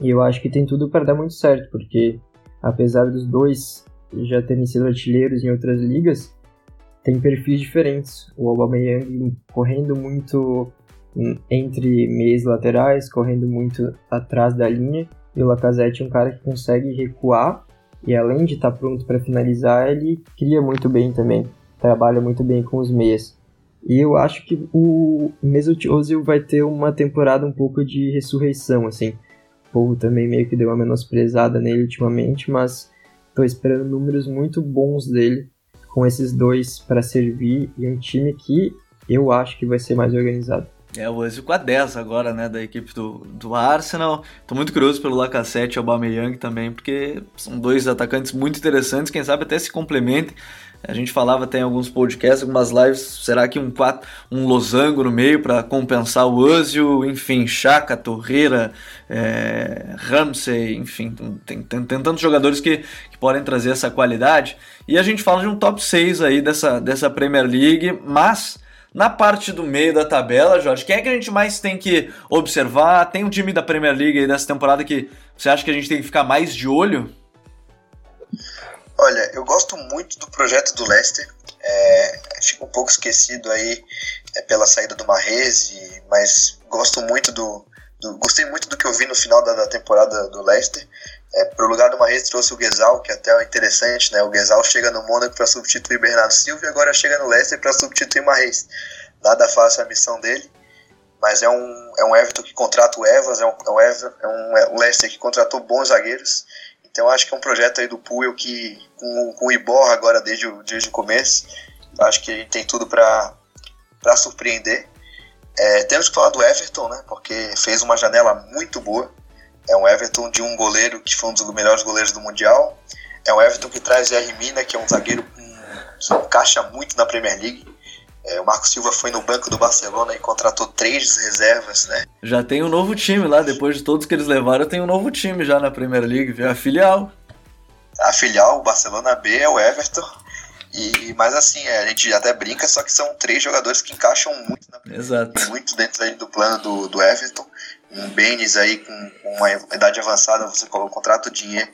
E eu acho que tem tudo para dar muito certo, porque apesar dos dois já terem sido artilheiros em outras ligas, tem perfis diferentes. O Aubameyang correndo muito entre meias laterais, correndo muito atrás da linha, e o Lacazette é um cara que consegue recuar e além de estar tá pronto para finalizar, ele cria muito bem também, trabalha muito bem com os meias. E eu acho que o Mesut Ozil vai ter uma temporada um pouco de ressurreição, assim. O povo também meio que deu uma menosprezada nele ultimamente, mas tô esperando números muito bons dele com esses dois para servir e um time que eu acho que vai ser mais organizado. É, o Ozil com a 10 agora, né, da equipe do, do Arsenal. Tô muito curioso pelo Lacazette e o Aubameyang também, porque são dois atacantes muito interessantes, quem sabe até se complementem. A gente falava até em alguns podcasts, algumas lives, será que um, quatro, um losango no meio para compensar o Ozil, enfim, Chaka, Torreira, é, Ramsey, enfim, tem, tem, tem, tantos jogadores que, que podem trazer essa qualidade. E a gente fala de um top 6 aí dessa, dessa Premier League, mas na parte do meio da tabela, Jorge, quem é que a gente mais tem que observar? Tem um time da Premier League aí dessa temporada que você acha que a gente tem que ficar mais de olho? Olha, eu gosto muito do projeto do Leicester. É, um pouco esquecido aí é, pela saída do Marrez, mas gosto muito do, do, Gostei muito do que eu vi no final da, da temporada do Leicester. É, pro lugar do Marrez trouxe o Guesal, que até é interessante, né? O Guesal chega no Mônaco para substituir Bernardo Silva e agora chega no Leicester para substituir Marrez. Nada fácil a missão dele, mas é um, é um Everton que contrata o Evans, é um, é um, Everton, é é um Leicester que contratou bons zagueiros. Então acho que é um projeto aí do Puel que, com, com o Iborra agora desde o, desde o começo, acho que a gente tem tudo para surpreender. É, temos que falar do Everton, né? Porque fez uma janela muito boa é um Everton de um goleiro que foi um dos melhores goleiros do Mundial. É um Everton que traz o Mina, que é um zagueiro que encaixa muito na Premier League. É, o Marco Silva foi no banco do Barcelona e contratou três reservas, né? Já tem um novo time lá, depois de todos que eles levaram, tem um novo time já na Premier League, viu? A filial. A filial, o Barcelona B é o Everton. E, mas assim, é, a gente até brinca, só que são três jogadores que encaixam muito na Premier Exato. muito dentro aí do plano do, do Everton um Benes aí com, com uma idade avançada, você contrata o dinheiro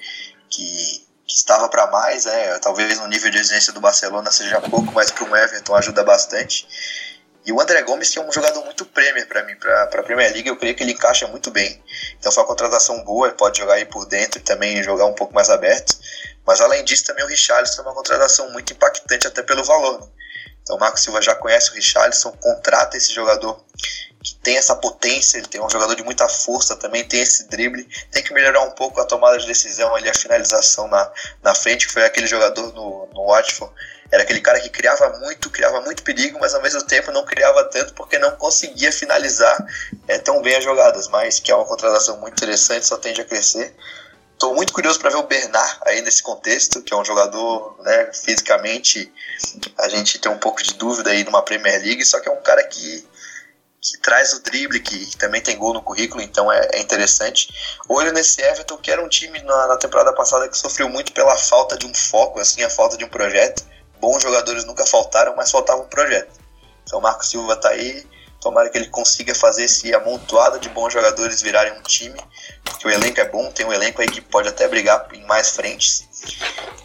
que, que estava para mais, né? talvez no nível de exigência do Barcelona seja pouco, mas para o Everton ajuda bastante. E o André Gomes, que é um jogador muito Premier para mim, para a Premier League, eu creio que ele encaixa muito bem. Então foi uma contratação boa, ele pode jogar aí por dentro e também jogar um pouco mais aberto. Mas além disso, também o Richarlison é uma contratação muito impactante, até pelo valor. Né? Então o Marco Silva já conhece o Richarlison, contrata esse jogador que tem essa potência, ele tem um jogador de muita força também, tem esse drible, tem que melhorar um pouco a tomada de decisão ali, a finalização na, na frente, que foi aquele jogador no, no Watford, era aquele cara que criava muito, criava muito perigo, mas ao mesmo tempo não criava tanto porque não conseguia finalizar é, tão bem as jogadas, mas que é uma contratação muito interessante, só tende a crescer. Estou muito curioso para ver o Bernard aí nesse contexto, que é um jogador, né, fisicamente, a gente tem um pouco de dúvida aí numa Premier League, só que é um cara que que traz o drible, que também tem gol no currículo, então é, é interessante. Olho nesse Everton, que era um time na, na, temporada passada que sofreu muito pela falta de um foco, assim, a falta de um projeto. Bons jogadores nunca faltaram, mas faltava um projeto. Então o Marco Silva tá aí, tomara que ele consiga fazer esse amontoado de bons jogadores virarem um time, porque o elenco é bom, tem um elenco aí que pode até brigar em mais frentes.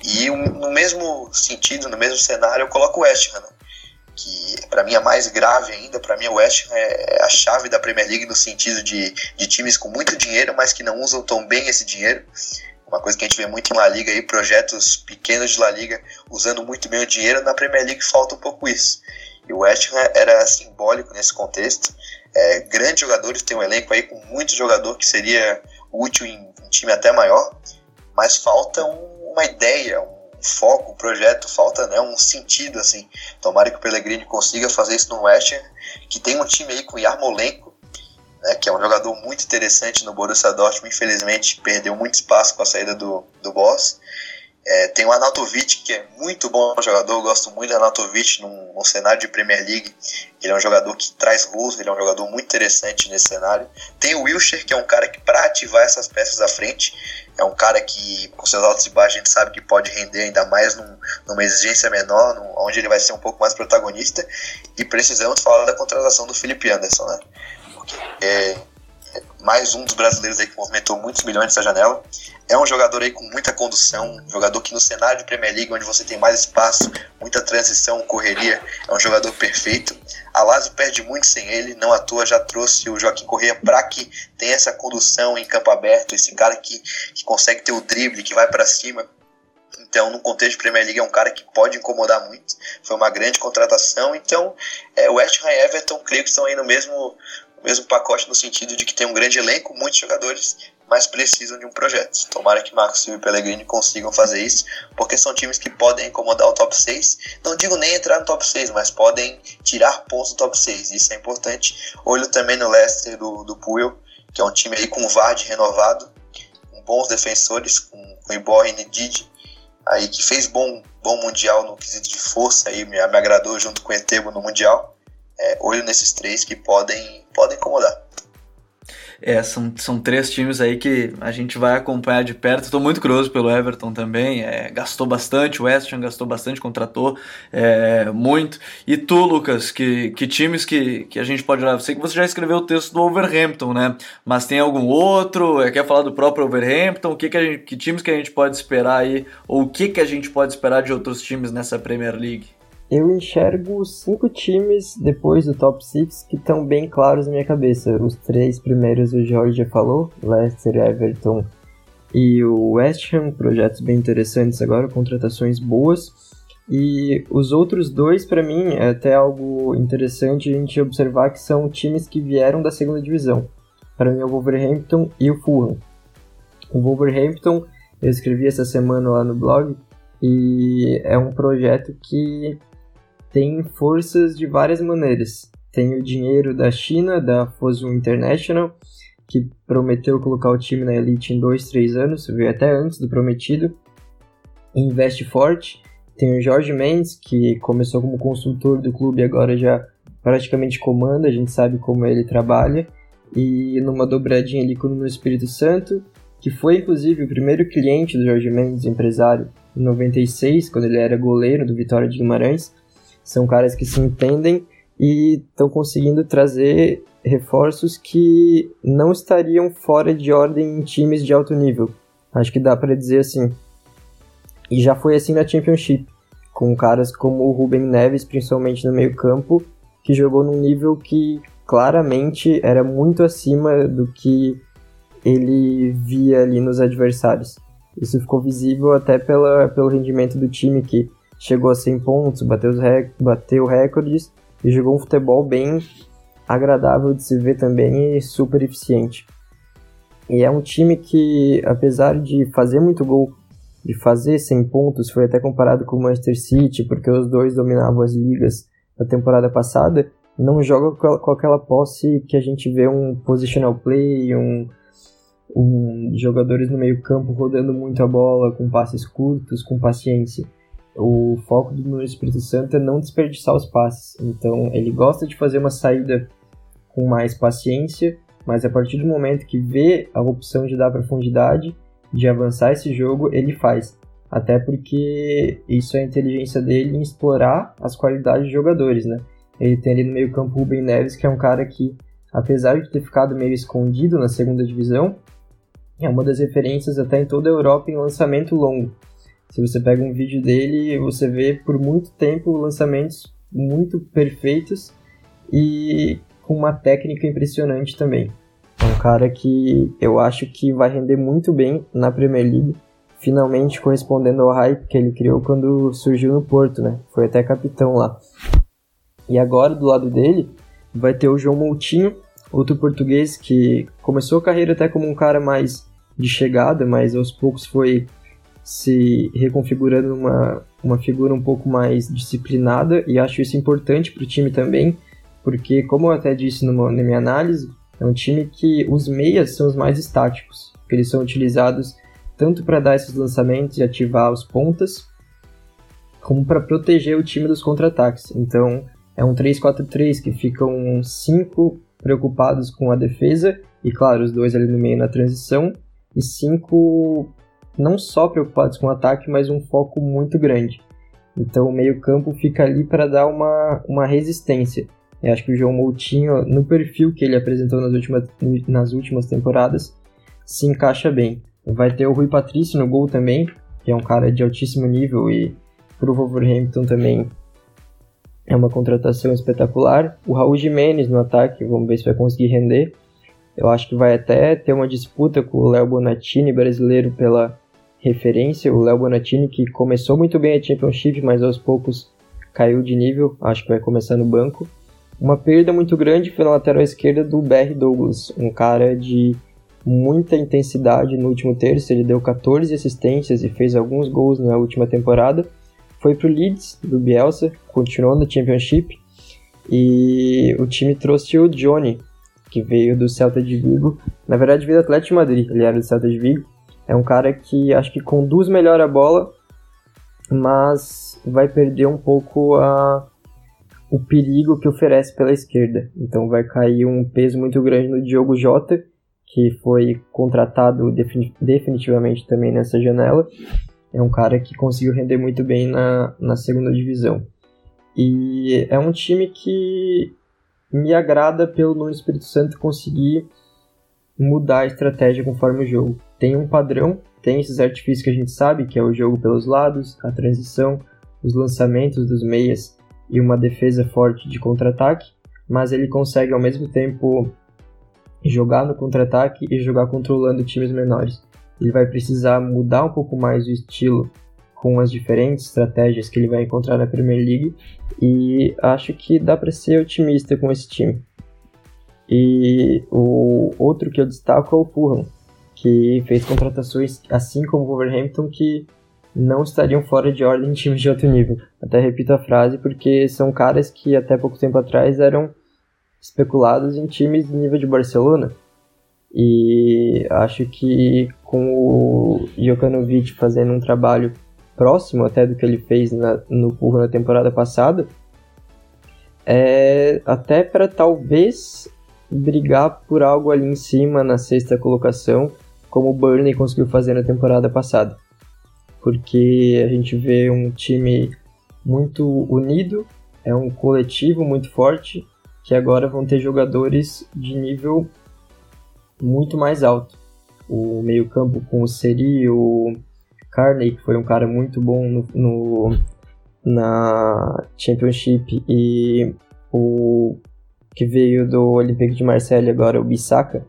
E um, no mesmo sentido, no mesmo cenário, eu coloco o West Ham, né? que para mim é mais grave ainda, para mim o West Ham é a chave da Premier League no sentido de, de times com muito dinheiro, mas que não usam tão bem esse dinheiro. Uma coisa que a gente vê muito em La Liga aí, projetos pequenos de La Liga usando muito bem o dinheiro, na Premier League falta um pouco isso. E o West Ham era simbólico nesse contexto. É, grandes jogadores, tem um elenco aí com muito jogador que seria útil em um time até maior, mas falta um, uma ideia, um foco, um projeto, falta né, um sentido, assim. Tomara que o Pellegrini consiga fazer isso no West Ham, que tem um time aí com Yarmolenko, né, que é um jogador muito interessante no Borussia Dortmund, infelizmente perdeu muito espaço com a saída do, do Boss. É, tem o Anatovic, que é muito bom jogador, eu gosto muito do Anatovic num, num, cenário de Premier League. Ele é um jogador que traz gols, ele é um jogador muito interessante nesse cenário. Tem o Wilshere, que é um cara que, para ativar essas peças à frente, é um cara que, com seus altos e baixos, a gente sabe que pode render ainda mais num, numa exigência menor, num, onde ele vai ser um pouco mais protagonista. E precisamos falar da contratação do Felipe Anderson, né? Porque é, mais um dos brasileiros aí que movimentou muitos milhões nessa janela. É um jogador aí com muita condução, um jogador que no cenário de Premier League, onde você tem mais espaço, muita transição, correria, é um jogador perfeito. A Lazio perde muito sem ele, não à toa já trouxe o Joaquim Correia para que tenha essa condução em campo aberto, esse cara que, que consegue ter o drible, que vai para cima. Então, no contexto de Premier League, é um cara que pode incomodar muito. Foi uma grande contratação. Então, é, West Ham e Everton, creio que estão aí no mesmo, mesmo pacote no sentido de que tem um grande elenco, muitos jogadores, mas precisam de um projeto. Tomara que Marcos Silva e Pellegrini consigam fazer isso, porque são times que podem incomodar o top 6. Não digo nem entrar no top 6, mas podem tirar pontos do top 6. Isso é importante. Olho também no Leicester do, do Puel, que é um time aí com o Vard renovado, com bons defensores, com, com Iborre e Nedid, aí que fez bom, bom mundial no quesito de força, aí me, me agradou junto com o Etebo no mundial. É, olho nesses três que podem, podem incomodar. É, são, são três times aí que a gente vai acompanhar de perto. Estou muito curioso pelo Everton também. É, gastou bastante, o West Ham gastou bastante, contratou é, muito. E tu, Lucas, que, que times que, que a gente pode olhar? Eu sei que você já escreveu o texto do Overhampton, né? Mas tem algum outro? É, quer falar do próprio Overhampton? O que, que, gente, que times que a gente pode esperar aí? Ou o que, que a gente pode esperar de outros times nessa Premier League? Eu enxergo cinco times depois do top 6 que estão bem claros na minha cabeça. Os três primeiros o Jorge já falou, Leicester, Everton e o West Ham, projetos bem interessantes agora, contratações boas. E os outros dois, para mim, é até algo interessante a gente observar que são times que vieram da segunda divisão. Para mim é o Wolverhampton e o Fulham. O Wolverhampton, eu escrevi essa semana lá no blog, e é um projeto que tem forças de várias maneiras. Tem o dinheiro da China, da Fosun International, que prometeu colocar o time na elite em 2, 3 anos, veio até antes do prometido. Investe forte. Tem o Jorge Mendes, que começou como consultor do clube e agora já praticamente comanda, a gente sabe como ele trabalha. E numa dobradinha ali com o Espírito Santo, que foi inclusive o primeiro cliente do Jorge Mendes, empresário, em 96, quando ele era goleiro do Vitória de Guimarães. São caras que se entendem e estão conseguindo trazer reforços que não estariam fora de ordem em times de alto nível. Acho que dá para dizer assim. E já foi assim na Championship, com caras como o Ruben Neves, principalmente no meio-campo, que jogou num nível que claramente era muito acima do que ele via ali nos adversários. Isso ficou visível até pela, pelo rendimento do time que chegou a 100 pontos, bateu, os rec bateu recordes e jogou um futebol bem agradável de se ver também e super eficiente. E é um time que, apesar de fazer muito gol, de fazer 100 pontos, foi até comparado com o Manchester City, porque os dois dominavam as ligas na temporada passada, não joga com aquela posse que a gente vê um positional play, um um, jogadores no meio campo rodando muito a bola, com passes curtos, com paciência. O foco do Nuno Espírito Santo é não desperdiçar os passes. Então ele gosta de fazer uma saída com mais paciência, mas a partir do momento que vê a opção de dar profundidade, de avançar esse jogo, ele faz. Até porque isso é a inteligência dele em explorar as qualidades de jogadores, né? Ele tem ali no meio campo o Ruben Neves, que é um cara que, apesar de ter ficado meio escondido na segunda divisão, é uma das referências até em toda a Europa em lançamento longo. Se você pega um vídeo dele, você vê por muito tempo lançamentos muito perfeitos e com uma técnica impressionante também. É um cara que eu acho que vai render muito bem na Premier League, finalmente correspondendo ao hype que ele criou quando surgiu no Porto, né? Foi até capitão lá. E agora do lado dele vai ter o João Moutinho, outro português que começou a carreira até como um cara mais de chegada, mas aos poucos foi se reconfigurando uma, uma figura um pouco mais disciplinada e acho isso importante para o time também, porque como eu até disse numa, na minha análise, é um time que os meias são os mais estáticos, porque eles são utilizados tanto para dar esses lançamentos e ativar os pontas, como para proteger o time dos contra-ataques. Então, é um 3-4-3 que ficam cinco preocupados com a defesa, e claro, os dois ali no meio na transição, e cinco não só preocupados com o ataque, mas um foco muito grande. Então o meio-campo fica ali para dar uma, uma resistência. Eu acho que o João Moutinho, no perfil que ele apresentou nas últimas, nas últimas temporadas, se encaixa bem. Vai ter o Rui Patrício no gol também, que é um cara de altíssimo nível e pro Wolverhampton também é uma contratação espetacular. O Raul Jimenez no ataque, vamos ver se vai conseguir render. Eu acho que vai até ter uma disputa com o Léo Bonatini, brasileiro, pela referência. O Léo Bonatini, que começou muito bem a Championship, mas aos poucos caiu de nível. Acho que vai começar no banco. Uma perda muito grande foi na lateral esquerda do BR Douglas, um cara de muita intensidade no último terço. Ele deu 14 assistências e fez alguns gols na última temporada foi para o Leeds, do Bielsa, continuou na Championship. E o time trouxe o Johnny, que veio do Celta de Vigo. Na verdade, veio do Atlético de Madrid, ele era do Celta de Vigo. É um cara que acho que conduz melhor a bola, mas vai perder um pouco a, o perigo que oferece pela esquerda. Então vai cair um peso muito grande no Diogo Jota, que foi contratado definitivamente também nessa janela é um cara que conseguiu render muito bem na, na segunda divisão. E é um time que me agrada pelo no Espírito Santo conseguir mudar a estratégia conforme o jogo. Tem um padrão, tem esses artifícios que a gente sabe, que é o jogo pelos lados, a transição, os lançamentos dos meias e uma defesa forte de contra-ataque, mas ele consegue ao mesmo tempo jogar no contra-ataque e jogar controlando times menores. Ele vai precisar mudar um pouco mais o estilo com as diferentes estratégias que ele vai encontrar na Premier League e acho que dá para ser otimista com esse time. E o outro que eu destaco é o Fulham, que fez contratações assim como o Wolverhampton que não estariam fora de ordem em times de alto nível. Até repito a frase porque são caras que até pouco tempo atrás eram especulados em times de nível de Barcelona. E acho que com o Jokanovic fazendo um trabalho próximo até do que ele fez na, no Fulham na temporada passada, é até para talvez brigar por algo ali em cima na sexta colocação, como o Burnley conseguiu fazer na temporada passada. Porque a gente vê um time muito unido, é um coletivo muito forte, que agora vão ter jogadores de nível muito mais alto. O meio-campo com o Seri, o Carney, que foi um cara muito bom no, no, na Championship, e o que veio do Olympique de Marseille agora, o Bissaka,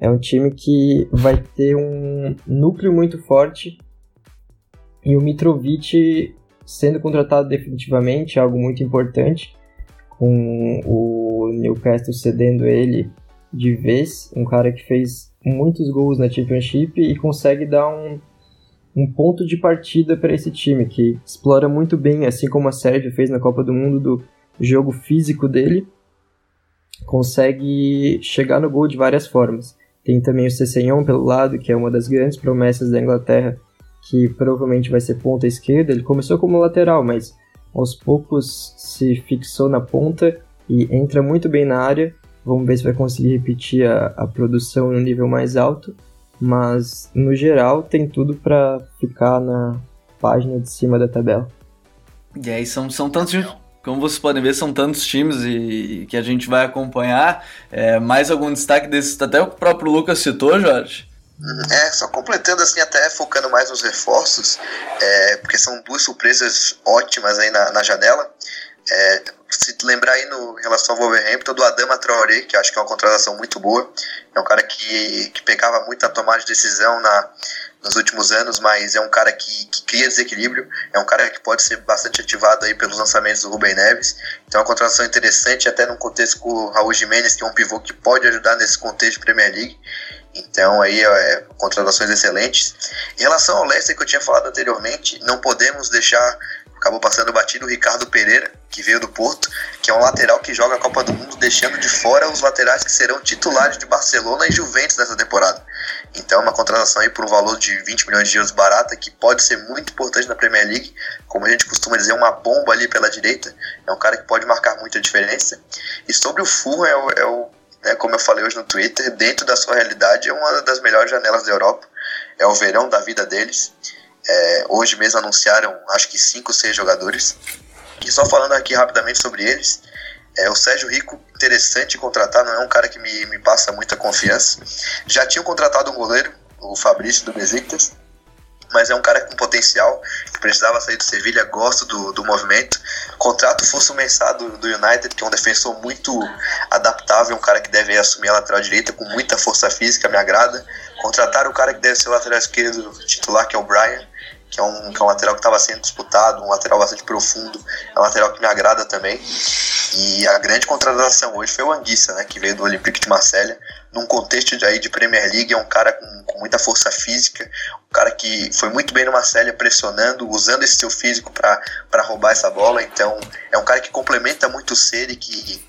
é um time que vai ter um núcleo muito forte e o Mitrovic sendo contratado definitivamente, algo muito importante, com o Newcastle cedendo ele de vez, um cara que fez muitos gols na Championship e consegue dar um, um ponto de partida para esse time, que explora muito bem, assim como a Sérvia fez na Copa do Mundo, do jogo físico dele, consegue chegar no gol de várias formas. Tem também o Cessenhon pelo lado, que é uma das grandes promessas da Inglaterra, que provavelmente vai ser ponta esquerda. Ele começou como lateral, mas aos poucos se fixou na ponta e entra muito bem na área. Vamos ver se vai conseguir repetir a, a produção no nível mais alto, mas no geral tem tudo para ficar na página de cima da tabela. E aí são, são tantos como vocês podem ver, são tantos times e, e que a gente vai acompanhar. É, mais algum destaque desses? Até o próprio Lucas citou, Jorge. É, só completando assim, até focando mais nos reforços, é, porque são duas surpresas ótimas aí na, na janela. É, se lembrar aí no em relação ao Wolverhampton, do Adama Traoré, que acho que é uma contratação muito boa. É um cara que, que pegava muito a tomada de decisão na, nos últimos anos, mas é um cara que, que cria desequilíbrio, é um cara que pode ser bastante ativado aí pelos lançamentos do Rubem Neves. Então é uma contratação interessante, até num contexto com o Raul Jimenez, que é um pivô que pode ajudar nesse contexto de Premier League. Então aí é, contratações excelentes. Em relação ao Leicester que eu tinha falado anteriormente, não podemos deixar acabou passando batido o Ricardo Pereira, que veio do Porto, que é um lateral que joga a Copa do Mundo, deixando de fora os laterais que serão titulares de Barcelona e Juventus nessa temporada. Então, uma contratação aí por um valor de 20 milhões de euros barata, que pode ser muito importante na Premier League. Como a gente costuma dizer, uma bomba ali pela direita. É um cara que pode marcar muita diferença. E sobre o Fulham, é o, é o né, como eu falei hoje no Twitter, dentro da sua realidade, é uma das melhores janelas da Europa. É o verão da vida deles. É, hoje mesmo anunciaram, acho que 5, 6 jogadores. E só falando aqui rapidamente sobre eles, é, o Sérgio Rico, interessante contratar, não é um cara que me, me passa muita confiança. Já tinham contratado um goleiro, o Fabrício do Besiktas, mas é um cara com potencial, que precisava sair do Sevilha, gosto do, do movimento. Contrato fosse mensado do, do United, que é um defensor muito adaptável, um cara que deve assumir a lateral direita com muita força física, me agrada. Contratar o cara que deve ser o lateral esquerdo titular, que é o Brian, que é um, que é um lateral que estava sendo disputado, um lateral bastante profundo, é um lateral que me agrada também. E a grande contratação hoje foi o Anguissa, né, que veio do Olympique de Marselha, num contexto de, aí de Premier League, é um cara com, com muita força física, cara que foi muito bem no Marselha pressionando, usando esse seu físico para roubar essa bola, então é um cara que complementa muito o Seri, que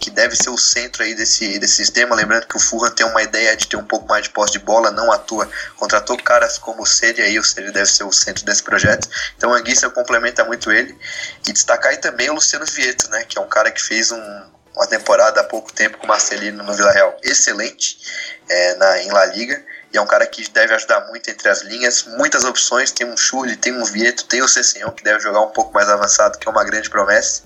que deve ser o centro aí desse, desse sistema. Lembrando que o Fulham tem uma ideia de ter um pouco mais de posse de bola, não atua. Contratou caras como o Seri aí, o Seri deve ser o centro desse projeto. Então o Anguissa complementa muito ele. E destacar aí também o Luciano Vieto, né, que é um cara que fez um, uma temporada há pouco tempo com o Marcelino no Vila Real excelente é, na, em La Liga. E é um cara que deve ajudar muito entre as linhas. Muitas opções, tem um Chuli, tem um Vieto, tem o Cessenhão, que deve jogar um pouco mais avançado, que é uma grande promessa.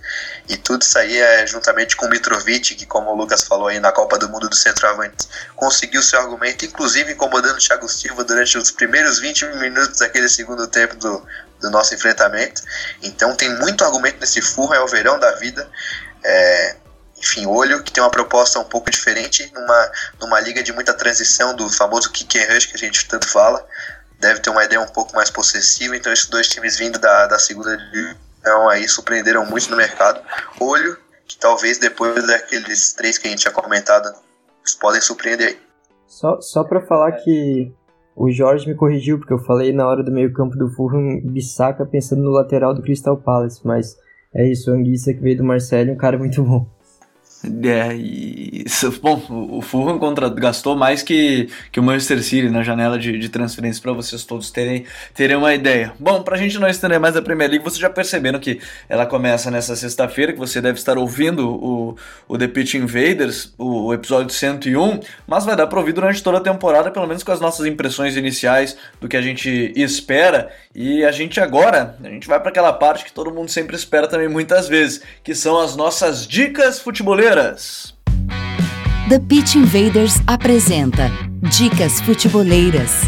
E tudo isso aí é juntamente com o Mitrovic, que como o Lucas falou aí na Copa do Mundo do Centroavante, conseguiu seu argumento, inclusive incomodando o Thiago Silva durante os primeiros 20 minutos daquele segundo tempo do, do nosso enfrentamento. Então tem muito argumento nesse furro, é o verão da vida. É, enfim, Olho, que tem uma proposta um pouco diferente, numa, numa liga de muita transição do famoso kick and rush que a gente tanto fala. Deve ter uma ideia um pouco mais possessiva, então esses dois times vindo da, da segunda divisão aí surpreenderam muito no mercado. Olho, que talvez depois daqueles três que a gente tinha comentado, eles podem surpreender. Só, só para falar que o Jorge me corrigiu, porque eu falei na hora do meio campo do Fulham, Bissaca pensando no lateral do Crystal Palace, mas é isso, o Anguissa que veio do Marcelo, um cara muito bom. É, e, bom, o Fulham contra, gastou mais que, que o Manchester City na janela de, de transferências para vocês todos terem, terem uma ideia. Bom, para a gente não estender mais a Premier League, vocês já perceberam que ela começa nessa sexta-feira, que você deve estar ouvindo o, o The Pitch Invaders, o, o episódio 101, mas vai dar para ouvir durante toda a temporada, pelo menos com as nossas impressões iniciais do que a gente espera. E a gente agora, a gente vai para aquela parte que todo mundo sempre espera também muitas vezes, que são as nossas dicas futeboleiras futeboleiras. The Pitch Invaders apresenta Dicas Futeboleiras.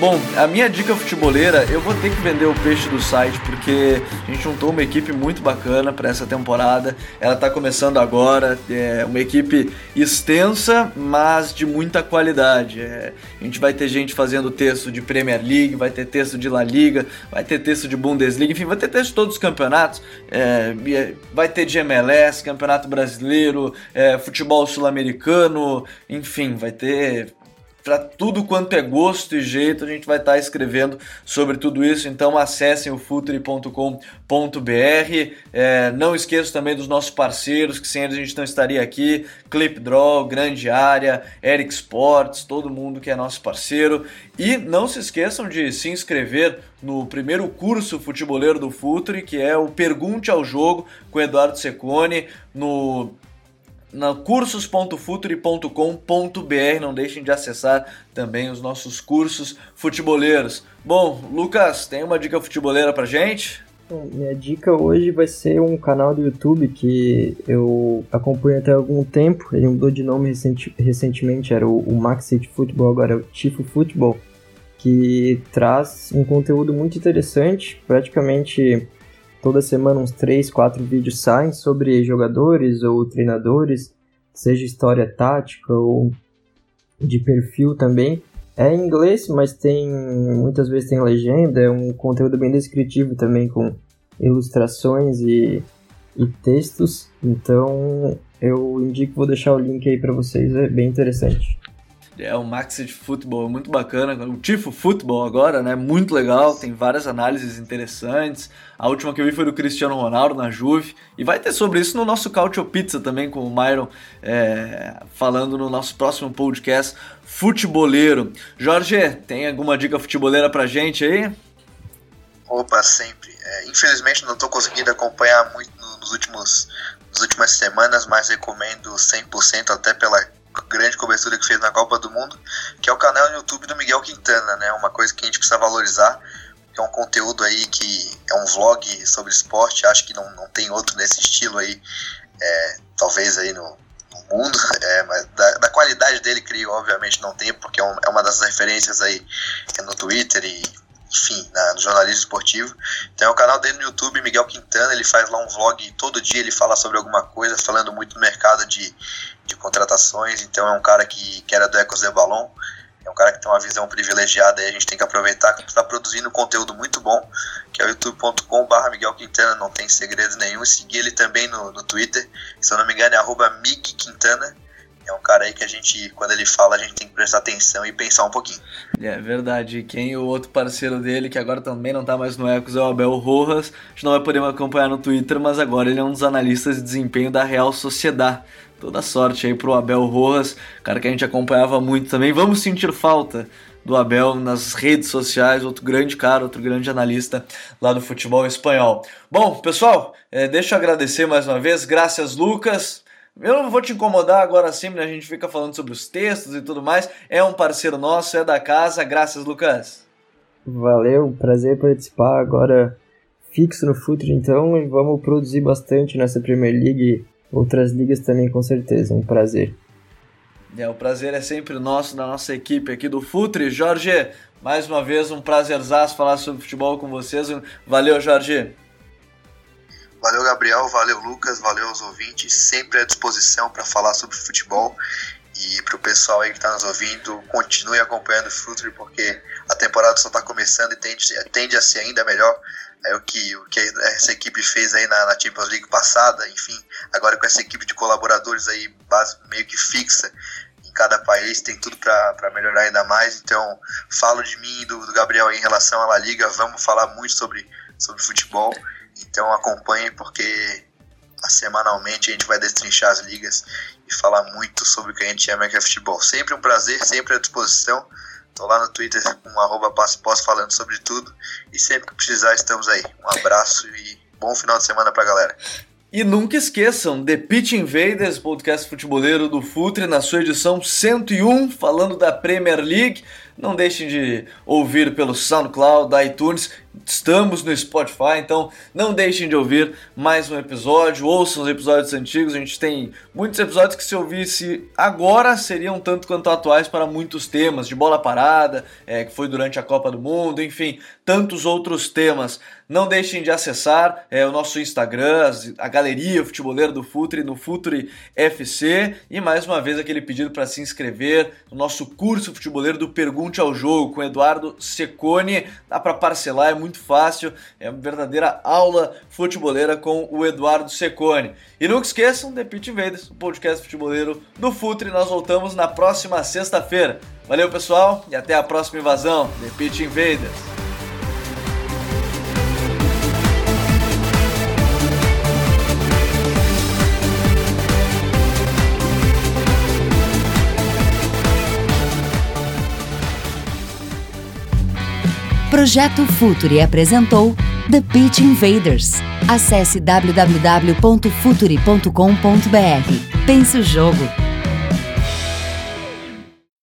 Bom, a minha dica futeboleira, eu vou ter que vender o peixe do site porque a gente juntou uma equipe muito bacana para essa temporada. Ela está começando agora, é uma equipe extensa, mas de muita qualidade. É, a gente vai ter gente fazendo texto de Premier League, vai ter texto de La Liga, vai ter texto de Bundesliga, enfim, vai ter texto de todos os campeonatos. É, é vai ter de MLS, Campeonato Brasileiro, é, futebol sul-americano, enfim, vai ter para tudo quanto é gosto e jeito, a gente vai estar tá escrevendo sobre tudo isso. Então acessem o futuri.com.br. É, não esqueçam também dos nossos parceiros, que sem eles a gente não estaria aqui. Clipdraw, Grande Área, Eric Sports, todo mundo que é nosso parceiro. E não se esqueçam de se inscrever no primeiro curso futeboleiro do Futuri, que é o Pergunte ao Jogo com Eduardo Secone, no na cursos.futuri.com.br. Não deixem de acessar também os nossos cursos futeboleiros. Bom, Lucas, tem uma dica futeboleira pra gente? minha dica hoje vai ser um canal do YouTube que eu acompanho até algum tempo. Ele mudou de nome recenti recentemente, era o, o Maxit Football, agora é o Tifo Football, que traz um conteúdo muito interessante, praticamente toda semana uns 3, 4 vídeos saem sobre jogadores ou treinadores, seja história tática ou de perfil também. É em inglês, mas tem muitas vezes tem legenda, é um conteúdo bem descritivo também com ilustrações e, e textos. Então eu indico, vou deixar o link aí para vocês, é bem interessante. É o Maxi de futebol muito bacana. O Tifo Futebol agora, né? Muito legal, tem várias análises interessantes. A última que eu vi foi do Cristiano Ronaldo na Juve. E vai ter sobre isso no nosso Cautio Pizza também, com o Myron é, falando no nosso próximo podcast futeboleiro. Jorge, tem alguma dica futeboleira pra gente aí? Opa, sempre. É, infelizmente não estou conseguindo acompanhar muito nos últimos, nas últimas semanas, mas recomendo 100% até pela grande cobertura que fez na Copa do Mundo, que é o canal no YouTube do Miguel Quintana, né? Uma coisa que a gente precisa valorizar, que é um conteúdo aí que é um vlog sobre esporte, acho que não, não tem outro nesse estilo aí, é, talvez aí no, no mundo, é, mas da, da, qualidade dele, creio, obviamente não tem, porque é, um, é uma das referências aí no Twitter e enfim, na, no jornalismo esportivo. Então é o canal dele no YouTube, Miguel Quintana, ele faz lá um vlog todo dia, ele fala sobre alguma coisa, falando muito do mercado de, de contratações, então é um cara que, que era do Ecos de Balon, é um cara que tem uma visão privilegiada e a gente tem que aproveitar que está produzindo conteúdo muito bom, que é o youtube.com.br Miguel Quintana, não tem segredo nenhum, seguir ele também no, no Twitter, se eu não me engano é arroba Mig Quintana, é um cara aí que a gente, quando ele fala, a gente tem que prestar atenção e pensar um pouquinho. É verdade. Quem o outro parceiro dele, que agora também não tá mais no Ecos, é o Abel Rojas. A gente não vai poder acompanhar no Twitter, mas agora ele é um dos analistas de desempenho da Real Sociedade. Toda sorte aí pro Abel Rojas, cara que a gente acompanhava muito também. Vamos sentir falta do Abel nas redes sociais, outro grande cara, outro grande analista lá do futebol espanhol. Bom, pessoal, é, deixa eu agradecer mais uma vez, graças Lucas. Eu não vou te incomodar agora sim, né? A gente fica falando sobre os textos e tudo mais. É um parceiro nosso, é da casa. Graças, Lucas. Valeu, prazer participar agora fixo no Futre então e vamos produzir bastante nessa Premier League outras ligas também com certeza, um prazer. É, o prazer é sempre nosso, da nossa equipe aqui do Futre. Jorge, mais uma vez um prazerzaço falar sobre futebol com vocês. Valeu, Jorge. Valeu, Gabriel. Valeu, Lucas. Valeu aos ouvintes. Sempre à disposição para falar sobre futebol. E para o pessoal aí que está nos ouvindo, continue acompanhando o Futre, porque a temporada só está começando e tende, tende a ser ainda melhor. É o que, o que essa equipe fez aí na, na, Champions League passada, enfim, agora com essa equipe de colaboradores aí base, meio que fixa em cada país, tem tudo para melhorar ainda mais. Então, falo de mim e do, do Gabriel em relação à La Liga, vamos falar muito sobre, sobre futebol. Então acompanhe porque semanalmente a gente vai destrinchar as ligas e falar muito sobre o que a gente ama que é futebol. Sempre um prazer, sempre à disposição. Tô lá no Twitter com arroba passo pós falando sobre tudo. E sempre que precisar, estamos aí. Um abraço e bom final de semana pra galera. E nunca esqueçam, The Pitch Invaders, podcast futeboleiro do Futre, na sua edição 101, falando da Premier League. Não deixem de ouvir pelo SoundCloud, iTunes Estamos no Spotify, então não deixem de ouvir mais um episódio, ouçam os episódios antigos. A gente tem muitos episódios que, se ouvisse agora, seriam tanto quanto atuais para muitos temas, de bola parada, é, que foi durante a Copa do Mundo, enfim, tantos outros temas. Não deixem de acessar é, o nosso Instagram, a galeria futeboleira do Futre, no Futre FC. E mais uma vez aquele pedido para se inscrever no nosso curso futeboleiro do Pergunte ao Jogo com Eduardo Secone. Dá para parcelar, é muito muito fácil, é uma verdadeira aula futeboleira com o Eduardo Secone. E nunca esqueçam, The Pit Invaders, o podcast futeboleiro do Futre. Nós voltamos na próxima sexta-feira. Valeu, pessoal, e até a próxima invasão, The Pit Invaders. Projeto Futuri apresentou The Pitch Invaders. Acesse www.futuri.com.br. Pense o jogo.